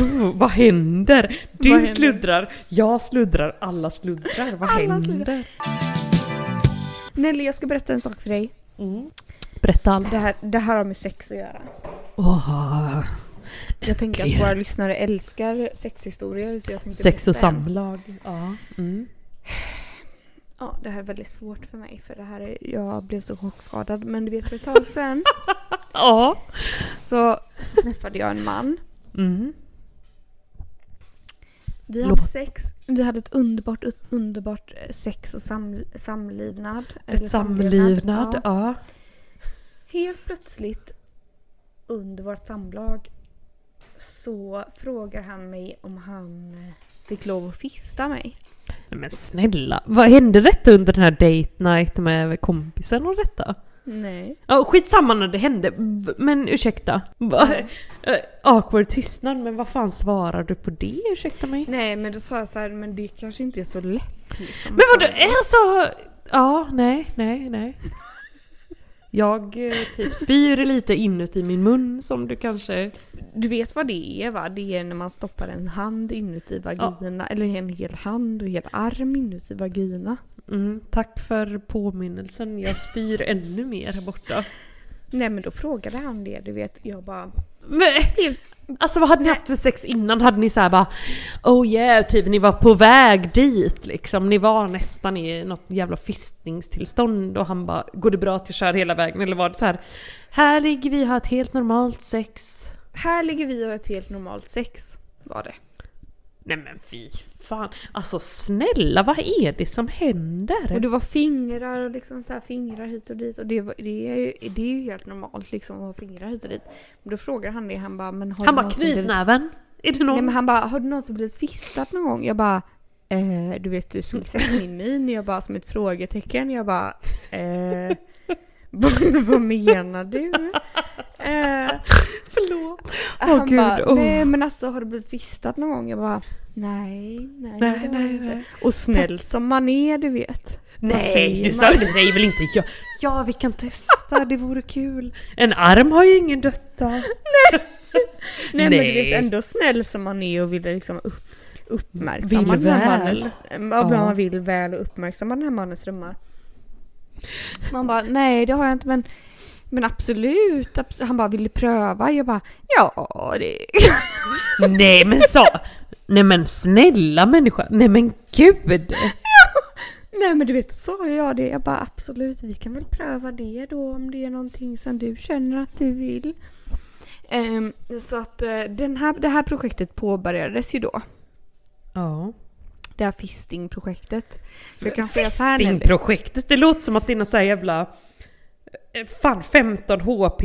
Oh, vad händer? Du händer? sluddrar, jag sluddrar, alla sluddrar. Vad Alla händer? sluddrar. Nelly jag ska berätta en sak för dig. Mm. Berätta allt. Det här, det här har med sex att göra. Åh, Jag tänker att våra lyssnare älskar sexhistorier. Så jag sex och samlag. Ja. Mm. Ja, det här är väldigt svårt för mig för det här är, jag blev så chockskadad. Men du vet för ett tag sedan Ja. så, så träffade jag en man. Mm. Vi hade sex, vi hade ett underbart, ett underbart eh, sex och sam, samlivnad. Ett samlivnad. Ja. Ja. Helt plötsligt under vårt samlag så frågar han mig om han eh, fick lov att fista mig. Nej, Men snälla, vad hände detta under den här date night med kompisen och detta? Nej. Ja, skitsamma när det hände, men ursäkta. Eh, Awkward tystnad, men vad fan svarar du på det? Ursäkta mig? Nej men då sa jag så här, men det kanske inte är så lätt liksom. Men vadå, alltså... Ja, nej, nej, nej. Jag eh, typ spyr lite inuti min mun som du kanske... Du vet vad det är va? Det är när man stoppar en hand inuti vagina, eller en hel hand och en hel arm inuti vagina. Mm, tack för påminnelsen, jag spyr ännu mer här borta. Nej men då frågade han det, du vet. Jag bara... Men, alltså vad hade ni haft för sex innan? Hade ni så här bara Oh yeah, typ ni var på väg dit liksom. Ni var nästan i något jävla fistningstillstånd och han bara Går det bra att jag kör hela vägen? Eller var det så här Här ligger vi, har ett helt normalt sex. här ligger vi och har ett helt normalt sex. Var det. Nej men fy fan. Alltså snälla, vad är det som händer? Och det var fingrar och liksom så här fingrar hit och dit. Och det, var, det, är, ju, det är ju helt normalt liksom att ha fingrar hit och dit. Men då frågar han det, han bara men har Han bara knytnäven. Är det någon? Nej men han bara, har du någonsin blivit fistad någon gång? Jag bara, eh, du vet du skulle sett min min. Jag bara som ett frågetecken. Jag bara, eh, vad, vad menar du? Eh, Förlåt. han gud, bara, nej men alltså har du blivit fistad någon gång? Jag bara, nej, nej, det Nej, jag nej, inte." nej. Och snäll som man är du vet. Nej, du sa, du säger väl inte ja, ja vi kan testa, det vore kul. En arm har ju ingen dött av. Nej, men du Nej. vet ändå snäll som man är och vill liksom upp, uppmärksamma Vill den här väl. mannens... Ja. man vill väl och uppmärksamma den här mannens drömmar. Man bara, nej det har jag inte men men absolut, abs- han bara vill du pröva? Jag bara ja det... Nej men så. Nej men snälla människa. Nej men gud. Nej men du vet, så sa jag det. Jag bara absolut, vi kan väl pröva det då om det är någonting som du känner att du vill. Ehm, så att eh, den här, det här projektet påbörjades ju då. Ja. Det här fisting-projektet. Så. Fistingprojektet, det låter som att det är någon här jävla... eh, Fan 15 HP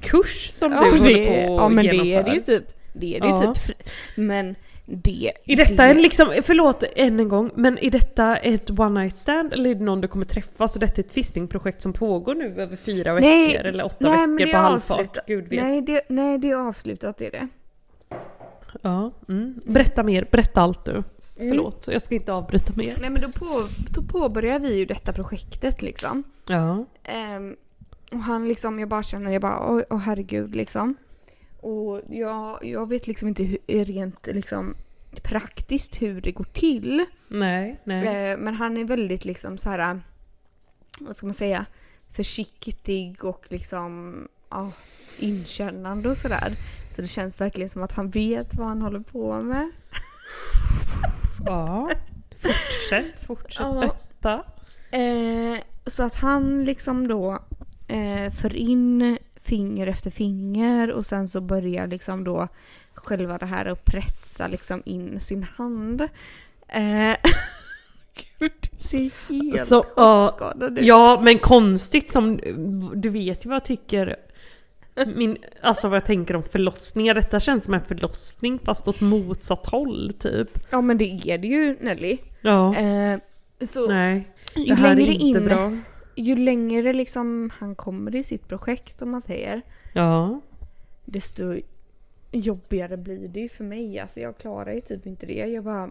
kurs som du Ja, håller det, på ja och men det är det ju typ. Det är det Ja. typ. Men det... Är detta det, en liksom, förlåt än en gång, men är detta ett one night stand eller är det någon du kommer träffa? Så detta är ett fistingprojekt som pågår nu över fyra Nej, veckor eller åtta nej, veckor på halvfart? avslutat. Gud vet. Nej det, nej, det är avslutat det är det. Ja, mm. Berätta mer, berätta allt du. Förlåt, jag ska inte avbryta mer. Nej men då, på, då påbörjar vi ju detta projektet liksom. Ja. Ehm, och han liksom, jag bara känner, jag bara åh, åh herregud liksom. Och jag, jag vet liksom inte hur, rent liksom praktiskt hur det går till. Nej, nej. Eh, men han är väldigt liksom så här, vad ska man säga, försiktig och liksom ja, inkännande och sådär. Så det känns verkligen som att han vet vad han håller på med. Ja. Fortsätt, fortsätt Ja. Eh, så att han liksom då eh, för in finger efter finger och sen så börjar liksom då själva det här att pressa liksom in sin hand. Eh, Gud, du ser helt Så, ut. Ja, men konstigt som... Du vet ju vad jag tycker... Min, alltså vad jag tänker om förlossningar. Detta känns som en förlossning fast åt motsatt håll typ. Ja men det är det ju Nelly. Ja. Eh, så Nej, det ju här är längre inte in, bra. ju längre liksom han kommer i sitt projekt om man säger, Ja. desto jobbigare blir det ju för mig. Alltså jag klarar ju typ inte det. Jag bara...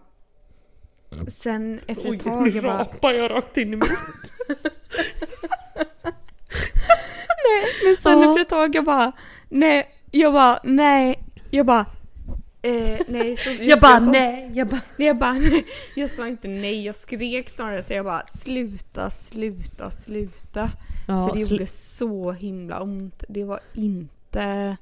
Sen efter ett tag, jag bara... rapar jag rakt in i munnen. Men sen efter ett tag jag bara, nej, jag bara, nej, jag bara, eh, nej. Så, just Jag bara sa- nej, jag bara Nej, jag bara, nej. Jag sa inte nej, jag skrek snarare så jag bara sluta, sluta, sluta. ja, För det sl- gjorde så himla ont. Det var inte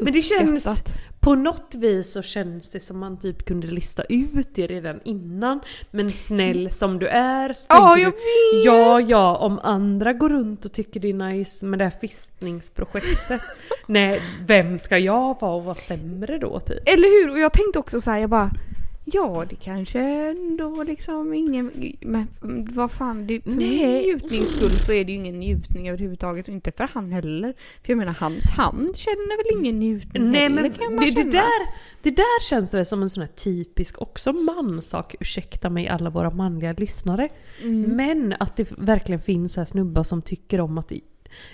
Men det känns. På något vis så känns det som man typ kunde lista ut det redan innan. Men snäll som du är så Ja, tänker jag du, ja ja om andra går runt och tycker det är nice med det här fistningsprojektet. nej, vem ska jag vara och vara sämre då typ? Eller hur? Och jag tänkte också så här, jag bara Ja det kanske ändå liksom ingen, men vad fan, det, för Nej. min njutnings skull så är det ju ingen njutning överhuvudtaget och inte för han heller. För jag menar hans hand känner väl ingen njutning Nej heller men kan man det, det, känna. där, det där känns väl som en sån här typisk också manssak, ursäkta mig alla våra manliga lyssnare. Mm. Men att det verkligen finns här snubbar som tycker om att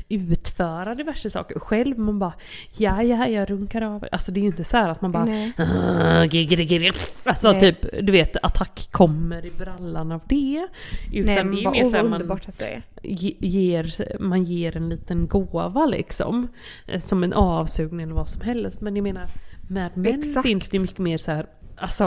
utföra diverse saker. Själv man bara ja ja jag runkar av. Alltså det är ju inte så här att man bara. "Ah, gigri, gigri." Alltså Nej. typ du vet attack kommer i brallan av det. Utan Nej det är mer åh så här vad man ger, man ger en liten gåva liksom. Eh, Som en avsugning eller vad som helst. Men jag menar med män Exakt. finns det mycket mer så här Alltså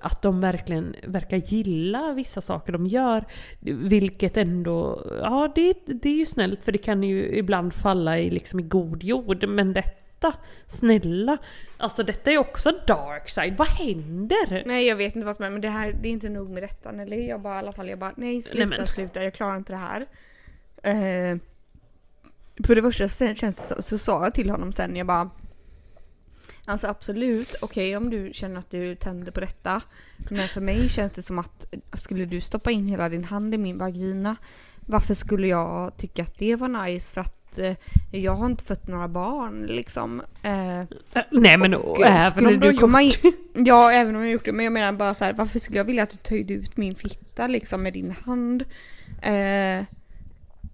att de verkligen verkar gilla vissa saker de gör. Vilket ändå, ja det, det är ju snällt för det kan ju ibland falla i, liksom, i god jord. Men detta, snälla. Alltså detta är också dark side. vad händer? Nej jag vet inte vad som är men det här det är inte nog med detta. Eller jag bara i alla fall jag bara nej sluta Nej, men- sluta jag klarar inte det här. Eh, för det första sen känns det så, så sa jag till honom sen jag bara Alltså absolut, okej om du känner att du tänder på detta. Men för mig känns det som att skulle du stoppa in hela din hand i min vagina varför skulle jag tycka att det var nice? För att eh, jag har inte fött några barn liksom. Eh, Äh, Nej men och även om du har gjort in, Ja, även om jag gjort det. Men jag menar bara så här, varför skulle jag vilja att du töjde ut min fitta liksom med din hand? Eh,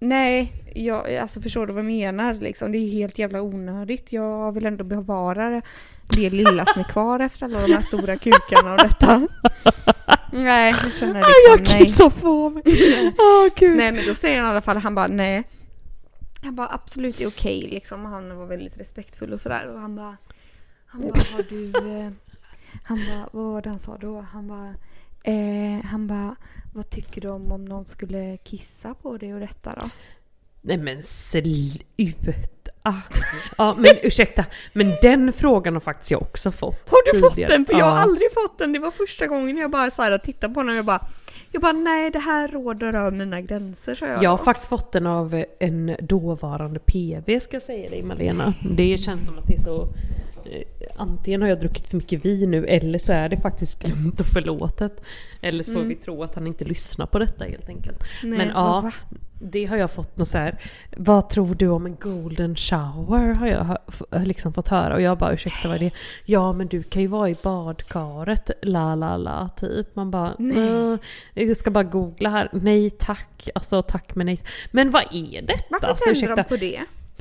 nej, jag, alltså förstår du vad jag menar? Liksom, det är helt jävla onödigt. Jag vill ändå bevara det lilla som är kvar efter alla de här stora kukarna och detta. Nej, jag känner Jag liksom nej. kissar på mig. Gud. Nej men då säger han i alla fall, han bara nej. Han bara absolut det är okej liksom. Han var väldigt respektfull och sådär. Och han bara, han bara har du, eh, han bara, vad var det han sa då? Han bara, eh, han bara, vad tycker du om om någon skulle kissa på dig och detta då? Nej men sluta. Ja men ursäkta, men den frågan har faktiskt jag också fått. Har du fått tidigare. den? För jag har Ja. aldrig fått den. Det var första gången jag bara så här tittade på honom och jag bara, jag bara nej det här råder över mina gränser sa jag. Jag har då. faktiskt fått den av en dåvarande PV ska jag säga dig Malena. Det känns som att det är så... eh, Antingen har jag druckit för mycket vin nu eller så är det faktiskt glömt och förlåtet. Eller så får Mm. vi tro att han inte lyssnar på detta helt enkelt. Nej, Men ja, va? det har jag fått något så här. Vad tror du om en golden shower? Har jag liksom fått höra. Och jag bara ursäkta vad är det? Ja men du kan ju vara i badkaret. La la la typ. Man bara Nej. "Äh, jag ska bara googla här. Nej tack. Alltså tack men nej. Men vad är detta? Varför Alltså, tänder ursäkta. de på det?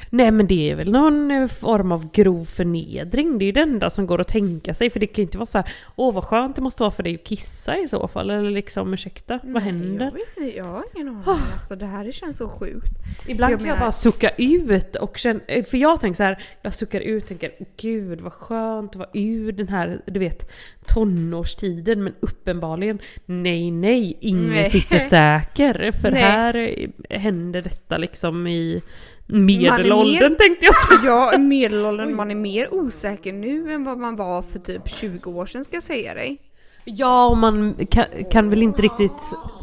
Nej men det är väl någon eh, form av grov förnedring. Det är ju det enda som går att tänka sig. För det kan ju inte vara så här. Åh vad skönt det måste vara för dig att kissa i så fall. Eller liksom ursäkta, vad Nej, händer? Jag, vet inte, jag har ingen aning. Alltså, det här känns så sjukt. Ibland Jag kan jag menar- bara sucka ut och känna, eh, för jag tänker så här, jag suckar ut och tänker gud vad skönt att vara ur den här, du vet, tonårstiden men uppenbarligen nej nej, ingen Nej. sitter säker för Nej. här eh, händer detta liksom i medelåldern tänkte jag säga. Ja, medelåldern, man är mer osäker nu än vad man var för typ 20 år sedan ska jag säga dig. Ja och man kan, kan väl inte riktigt,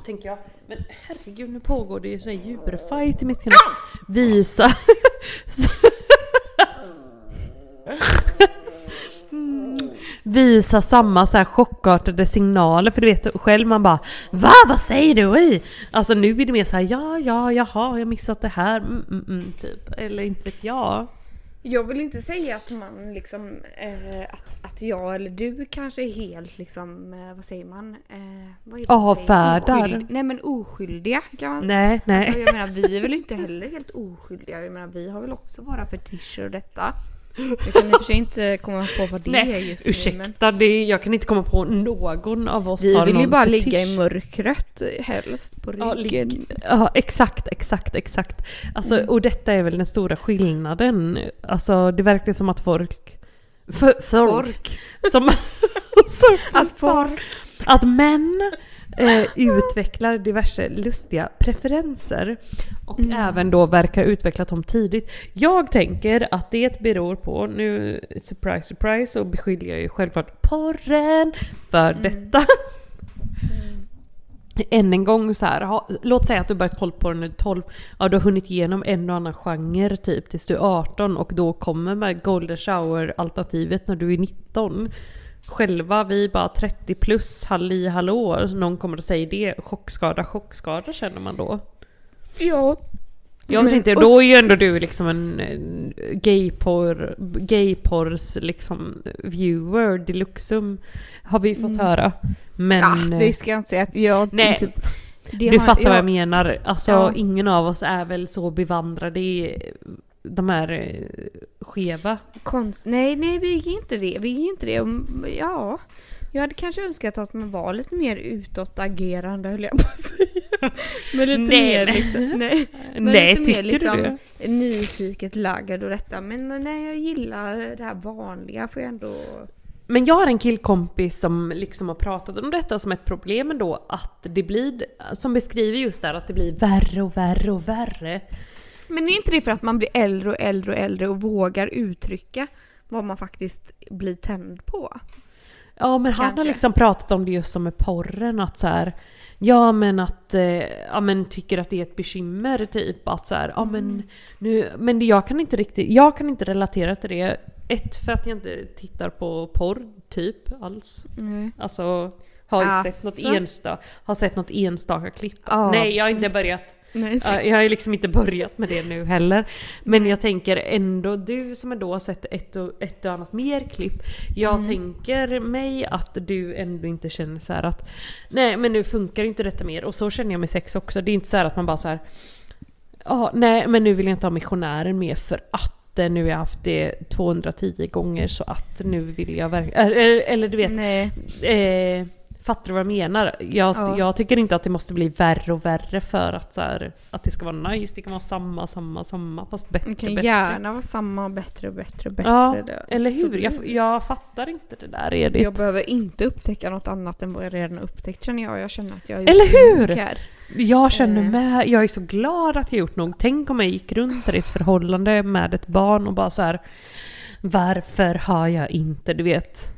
tänker jag, men herregud nu pågår det ju sån här djurfight i mitt kanal. Visa visa samma så här chockartade signaler för du vet själv man bara Va? Vad säger du? Oj! Alltså nu är det mer så här ja, ja, jaha, jag missat det här, mm, mm, mm, typ. Eller inte vet jag. Jag vill inte säga att man liksom, eh, att, att jag eller du kanske är helt liksom, eh, vad säger man? Eh? Avfärdar. Nej men oskyldiga kan man Nej, nej. Alltså jag menar vi är väl inte heller helt oskyldiga. Jag menar vi har väl också våra fetischer och detta. Jag kan i och för sig inte komma på vad det är Nej, just nu. Men ursäkta, det, jag kan inte komma på någon av oss vi har vill ju bara fetisch. ligga i mörkret helst på Ja, ryggen. ligg- ja, exakt, exakt, exakt. Alltså, Mm. Och detta är väl den stora skillnaden. Alltså det verkar som att folk... För, folk, Fork. Som, som, Att folk... att män eh, utvecklar diverse lustiga preferenser. Och Mm. även då verkar utvecklat dem tidigt. Jag tänker att det beror på, nu surprise surprise, så beskyller jag ju självklart porren för Mm. detta. Än en gång så här, ha, låt säga att du börjat kolla på den när du är 12, ja du har hunnit igenom en och annan genre typ tills du är 18 och då kommer med golden shower alternativet när du är 19. Själva vi bara 30 plus, halli hallå, så någon kommer att säga det, chockskada, chockskada känner man då. Ja. Jag Men- inte, och- då är ju ändå du liksom en gayporr, gayporrs liksom viewer deluxum. Har vi fått Mm. höra. Men... ja, eh, det ska jag inte säga. Jag, Nej, typ, du har- fattar vad ja, jag menar. Alltså Ja. ingen av oss är väl så bevandrade i de här eh, skeva. Konst... Nej, nej, vi är inte det. Vi är inte det. Och, Ja, jag hade kanske önskat att man var lite mer utåtagerande höll jag på att säga. Men lite Nej, mer liksom. Nej, men Nej, lite mer liksom du det? nyfiket lagd och detta. Men nej, jag gillar det här vanliga får jag ändå... Men jag har en killkompis som liksom har pratat om detta som ett problem ändå att det blir, som beskriver just där att det blir värre och värre och värre. Men är inte det för att man blir äldre och äldre och äldre och vågar uttrycka vad man faktiskt blir tänd på? Ja men han har Kanske. liksom pratat om det just som med porren att så här, Ja men att, eh, ja men tycker att det är ett bekymmer typ att så här, ja men nu, men det- jag kan inte riktigt, jag kan inte relatera till det. Ett för att jag inte tittar på porr typ alls. Nej. Alltså har ju sett Asså? något enstaka, har sett något enstaka klipp. Ja, Nej jag har inte börjat. Nej, så- Ja, Jag har ju liksom inte börjat med det nu heller. Men jag tänker ändå, du som ändå har sett ett och, ett och annat mer klipp. Jag Mm. tänker mig att du ändå inte känner så här att nej men nu funkar inte detta mer. Och så känner jag med sex också. Det är inte så här att man bara så här. Ja, nej men nu vill jag inte ha missionären med för att eh, nu har jag haft det 210 gånger så att nu vill jag verkligen... Eller, eller du vet, Nej. eh, fattar du vad jag menar? Jag, Ja. jag tycker inte att det måste bli värre och värre för att, så här, att det ska vara nice. Det kan vara samma, samma, samma fast bättre, Det kan bättre. gärna vara samma, bättre och bättre och bättre. Ja, eller hur? Jag, jag fattar inte det där Edith. Jag behöver inte upptäcka något annat än vad jag redan har upptäckt känner jag. Jag känner att jag Eller hur? här. Jag känner Eh. med, jag är så glad att jag gjort nog. Tänk om jag gick runt i ett förhållande med ett barn och bara så här. Varför har jag inte, du vet,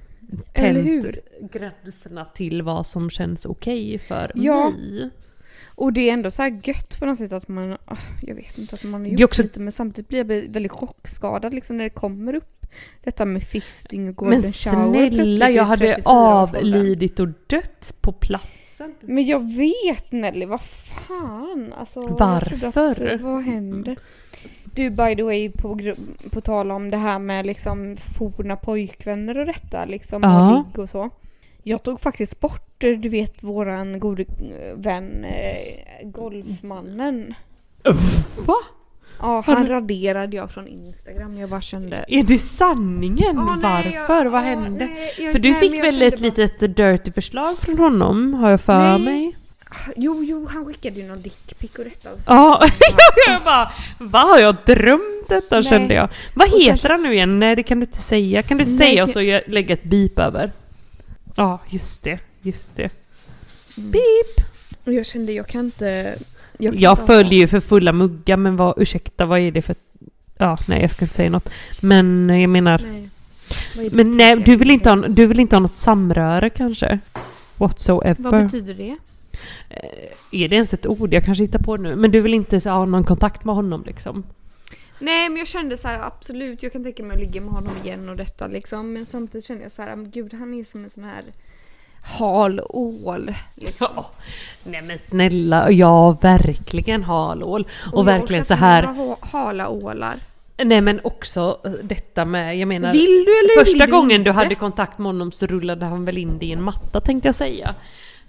tänt hur? gränserna till vad som känns okej för Ja. mig? Och det är ändå så här gött på något sätt att man, ah, jag vet inte att man har Det gjort också- lite men samtidigt blir jag väldigt chockskadad liksom när det kommer upp detta med fisting och Men golden shower plötsligt snälla, jag hade 34-årsåldern. avlidit och dött på platsen. Men jag vet Nelly, vad fan? Alltså, Varför? Att, vad händer? Du by the way, på, på tal om det här med liksom forna pojkvänner och detta liksom Ja. och ligg och så. Jag tog faktiskt bort, du vet våran gode eh, vän eh, golfmannen. Va? Ja, han du- raderade jag från Instagram. Jag bara kände... Är det sanningen? Nej, Varför? jag- Vad ja, hände? nej, jag- För du nej, fick väl ett bara- litet dirty förslag från honom, har jag för Nej. mig? Jo, jo, han skickade ju någon dickpic och detta. Och så. Ja, jag bara Vad har jag drömt detta Nej. kände jag. Vad Och sen heter han nu igen? Nej det kan du inte säga. Kan du inte Nej, säga och det- så jag lägger ett beep över? Ja, just det. Just det. Mm. Beep! Och jag kände, jag kan inte... Jag, kan Jag inte följer ju för fulla muggar men vad, ursäkta vad är det för... Ja, nej jag ska inte säga något. Men jag menar... Nej. Men nej, du vill inte ha, du vill inte ha något samröre kanske? Whatsoever. Vad betyder det? Är det ens ett ord? Jag kanske hittar på det nu. Men du vill inte ha någon kontakt med honom liksom? Nej men jag kände så här absolut jag kan tänka mig att ligga med honom igen och detta liksom. Men samtidigt kände jag så här, gud han är som en sån här hal ål. Liksom. Ja. Nej men snälla, ja verkligen halål. Och, jag verkligen så här. ha- hala ålar. Nej men också eh, detta med, jag menar. Vill du eller Första vill du gången inte? du hade kontakt med honom så rullade han väl in dig i en matta tänkte jag säga.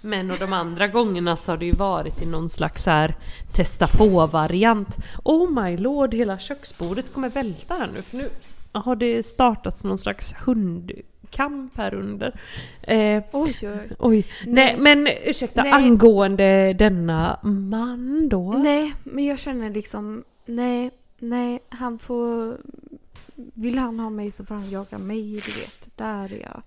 Men och de andra gångerna så har det ju varit i någon slags här testa på-variant. Oh my lord, hela köksbordet kommer välta här nu. För nu har det startats någon slags hundkamp här under. Eh, Oj, oj. oj, nej, Nej. men ursäkta, Nej. angående denna man då? Nej, men jag känner liksom, nej, nej, han får... Vill han ha mig så får han jaga mig, du vet. Där är jag.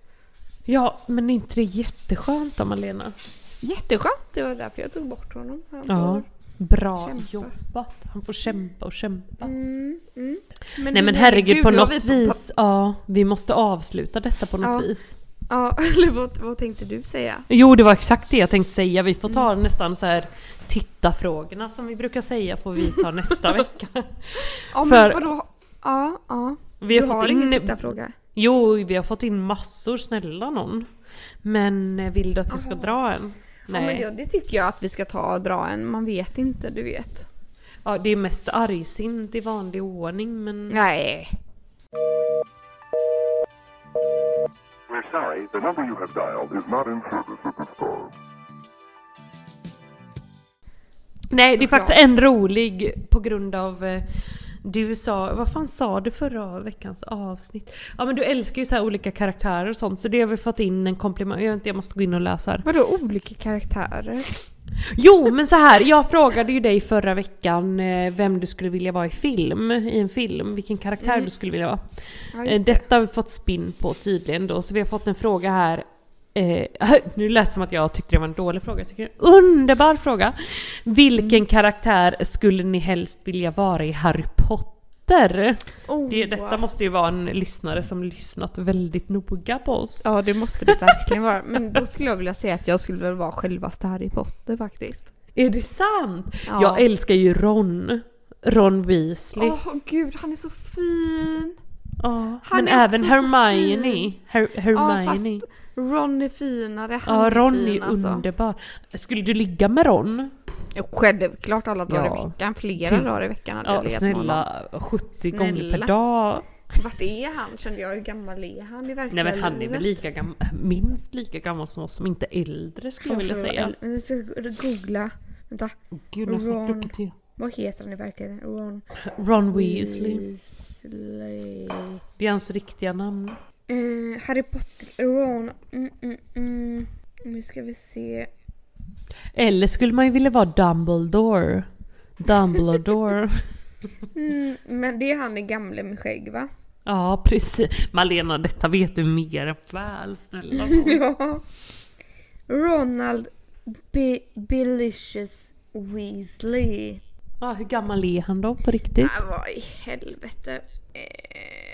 Ja, men inte det jätteskönt då Malena? Jätteskönt, det var därför jag tog bort honom. Han Ja. Bra Kämpa. jobbat. Han får kämpa och kämpa. Mm, mm. Nej men herregud, på nu har något vi- vis, ja, vi måste avsluta detta på något Ja. vis. Ja, eller vad, vad tänkte du säga? Jo, det var exakt det jag tänkte säga. Vi får ta Mm. nästan så här tittarfrågorna som vi brukar säga får vi ta nästa vecka. Ja, men För- vadå? Ja, ja. Vi har du fått har in... ingen tittarfråga? Jo, vi har fått in massor, snälla någon. Men eh, vill du att jag ska dra en? Ja, men Nej. det, det tycker jag att vi ska ta och dra en. Man vet inte, du vet. Ja, det är mest argsint i vanlig ordning men... Nej. We're sorry, the number you have dialed is not in service at this time. Nej, det är faktiskt en rolig på grund av eh, du sa, vad fan sa du förra veckans avsnitt? Ja men du älskar ju så olika karaktärer och sånt så det har vi fått in en komplimang, jag vet inte, jag måste gå in och läsa här. Vadå olika karaktärer? Jo men så här, jag frågade ju dig förra veckan eh, vem du skulle vilja vara i film, i en film, vilken karaktär Mm. du skulle vilja vara. Ja, Eh, det. Detta har vi fått spinn på tydligen då, så vi har fått en fråga här. Eh, nu lät det som att jag tyckte det var en dålig fråga, jag tycker det är en underbar fråga. Vilken Mm. karaktär skulle ni helst vilja vara i Harry Potter? Oh, Det, detta måste ju vara en lyssnare som lyssnat väldigt noga på oss. Ja det måste det verkligen vara. Men då skulle jag vilja säga att jag skulle väl vara självaste Harry Potter faktiskt. Är det sant? Ja. Jag älskar ju Ron. Ron Weasley. Åh gud, han är så fin! Ja, han men är även Hermione. Her Ja Hermione. fast Ron är finare, han Ja, är Ron fin är alltså. underbar. Skulle du ligga med Ron? Självklart alla dagar Ja. i veckan, flera Typ. dagar i veckan hade Ja, jag legat snälla 70 gånger per Snälla. dag. Vart är han kände jag, hur gammal är han i verkliga Nej men han är väl lika gammal, minst lika gammal som oss, som inte äldre skulle jag vilja säga. Jag ska googla. Vänta, Gud, Ron. vad heter han i verkligheten? Ron Ron Weasley. Weasley. Det är hans riktiga namn. Eh, Harry Potter, Ron, mm, mm, mm. Nu ska vi se. Eller skulle man ju vilja vara Dumbledore. Dumbledore. Mm, men det är han i gamle med skägg va? ja, precis. Malena, detta vet du mer än väl, snälla ja. Ronald B- Weasley. Ja, hur gammal är han då på riktigt? Ah, vad i helvete. Eh.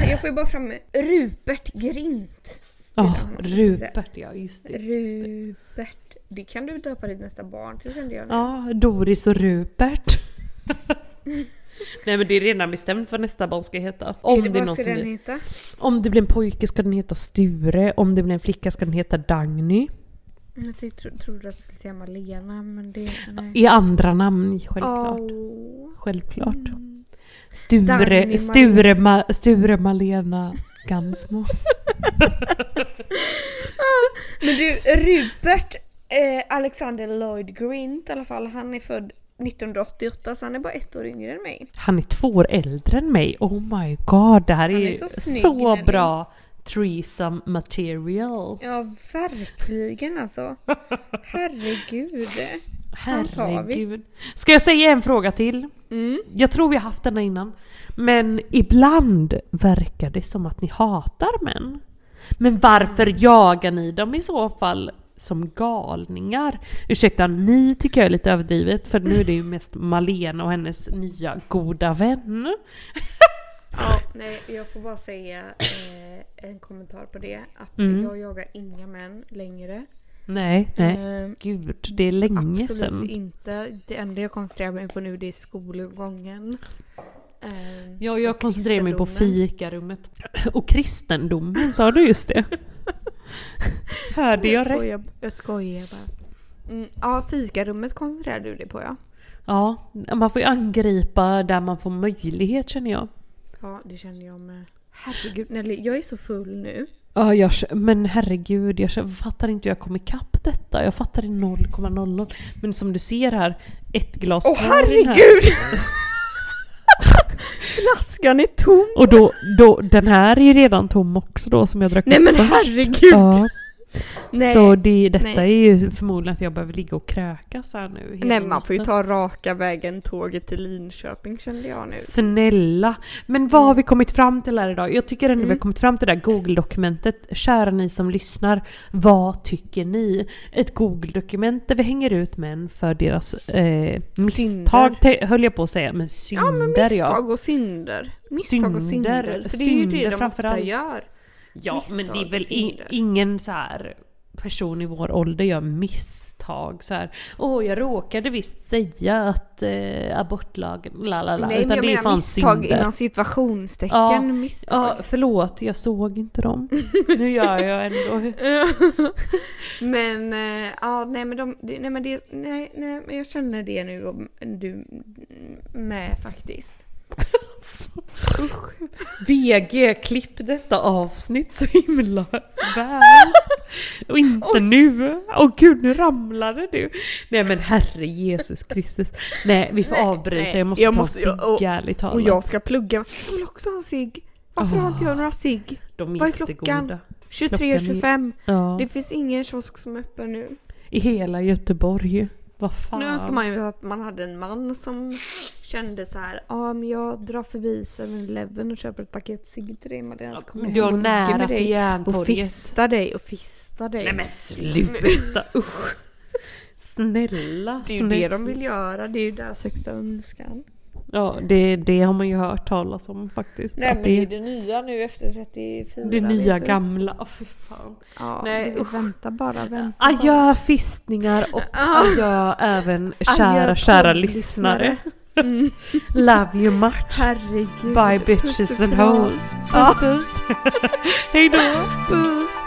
Det, jag får ju bara fram Rupert Grint. Ja, säga. Rupert ja, just det. Just det. Rupert. Det kan du döpa ditt nästa barn till kände jag nu. Ja, Doris och Rupert. Nej men det är redan bestämt vad nästa barn ska heta. Om det, är vad någon ska den heta? Om det blir en pojke ska den heta Sture, om det blir en flicka ska den heta Dagny. Jag tro, trodde att du skulle säga Malena men det... Nej. I andra namn, självklart. Åh. Självklart. Mm. Sture, Sture, Ma, Sture Malena Gansmo. Men du, Rupert eh, Alexander Lloyd Grint i alla fall, han är född 1988 så han är bara ett år yngre än mig. Han är två år äldre än mig. Oh my god, det här är, är så så, snygg, bra threesome material. Ja, verkligen alltså. Herregud. Herregud. Ska jag säga en fråga till? Mm. Jag tror vi har haft denna innan. Men ibland verkar det som att ni hatar män. Men varför jagar ni dem i så fall som galningar? Ursäkta, ni tycker jag är lite överdrivet för nu är det ju mest Malena och hennes nya goda vän. Ja, nej, jag får bara säga eh, en kommentar på det. Att Mm. jag jagar inga män längre. Nej, nej. Eh, Gud, det är länge Absolut sedan. inte. Det enda jag koncentrerar mig på nu det är skolgången. Eh, Ja, jag koncentrerar mig på fikarummet. Och kristendomen, sa du just det? Hörde jag rätt? skojar, jag skojar bara. Mm, ja, fikarummet koncentrerar du dig på ja. Ja, man får ju angripa där man får möjlighet känner jag. Ja, det känner jag med. Herregud Nelly, jag är så full nu. Ja, jag, men herregud, jag fattar inte hur jag kom ikapp detta. Jag fattar i 0,00. Men som du ser här, ett glas Åh här. herregud! Flaskan är tom! Och då, då, den här är ju redan tom också då som jag drack Nej men först. herregud! Ja, Nej. så det, detta Nej. är ju förmodligen att jag behöver ligga och krökas här nu hela Nej man får ju ta raka vägen tåget till Linköping kände jag nu. Snälla! Men vad har vi kommit fram till här idag? Jag tycker ändå vi Mm. har kommit fram till det där Google-dokumentet. Kära ni som lyssnar, vad tycker ni? Ett Google-dokument där vi hänger ut män för deras eh, misstag, te- höll jag på att säga, men synder Ja men misstag och synder. Misstag och Synder. synder. För det är ju det Synder de ofta allt. gör. Ja, men det är väl och i, synder. ingen så här person i vår ålder gör misstag så här. Åh, jag råkade visst säga att eh, abortlagen, la la la. Nej men Utan jag det är menar misstag synder. inom situationstecken. Ja, misstag. Ja, förlåt, jag såg inte dem. nu gör jag ändå. men eh, ja, nej men de, nej men det, nej, nej men jag känner det nu och du med faktiskt. VG, klipp detta avsnitt så himla väl. Och inte nu. Åh gud, nu ramlade du. Nej men herre Jesus Kristus. Nej, vi får Nej, avbryta. nej, Jag måste jag ta måste- en och- cigg ärligt talat. Och jag ska plugga. Jag vill också ha en cigg. Varför har inte jag några cigg? De är vad är klockan? jättegoda. 23.25. Ja. Det finns ingen kiosk som är öppen nu. I hela Göteborg. Vad fan. Nu önskar man ju att man hade en man som kände så här. Ja men jag drar förbi 7-Eleven och köper ett paket cigg till dig Madeleine. Så kommer hem och nära med dig. Och fistar dig och fistar dig. Nej men sluta usch. Snälla, Det är ju det snälla. de vill göra. Det är ju deras högsta önskan. Ja, det, det har man ju hört talas om faktiskt. Nej att men det är det nya nu efter 34. det nya gamla. Åh fy fan. Ja, Nej, usch. vänta bara, vänta bara. Adjö fistningar och adjö även kära, Adjö, kära lyssnare. Mm. Love you much. Herregud. Bye bitches and hoes. Puss puss. Hejdå. Puss.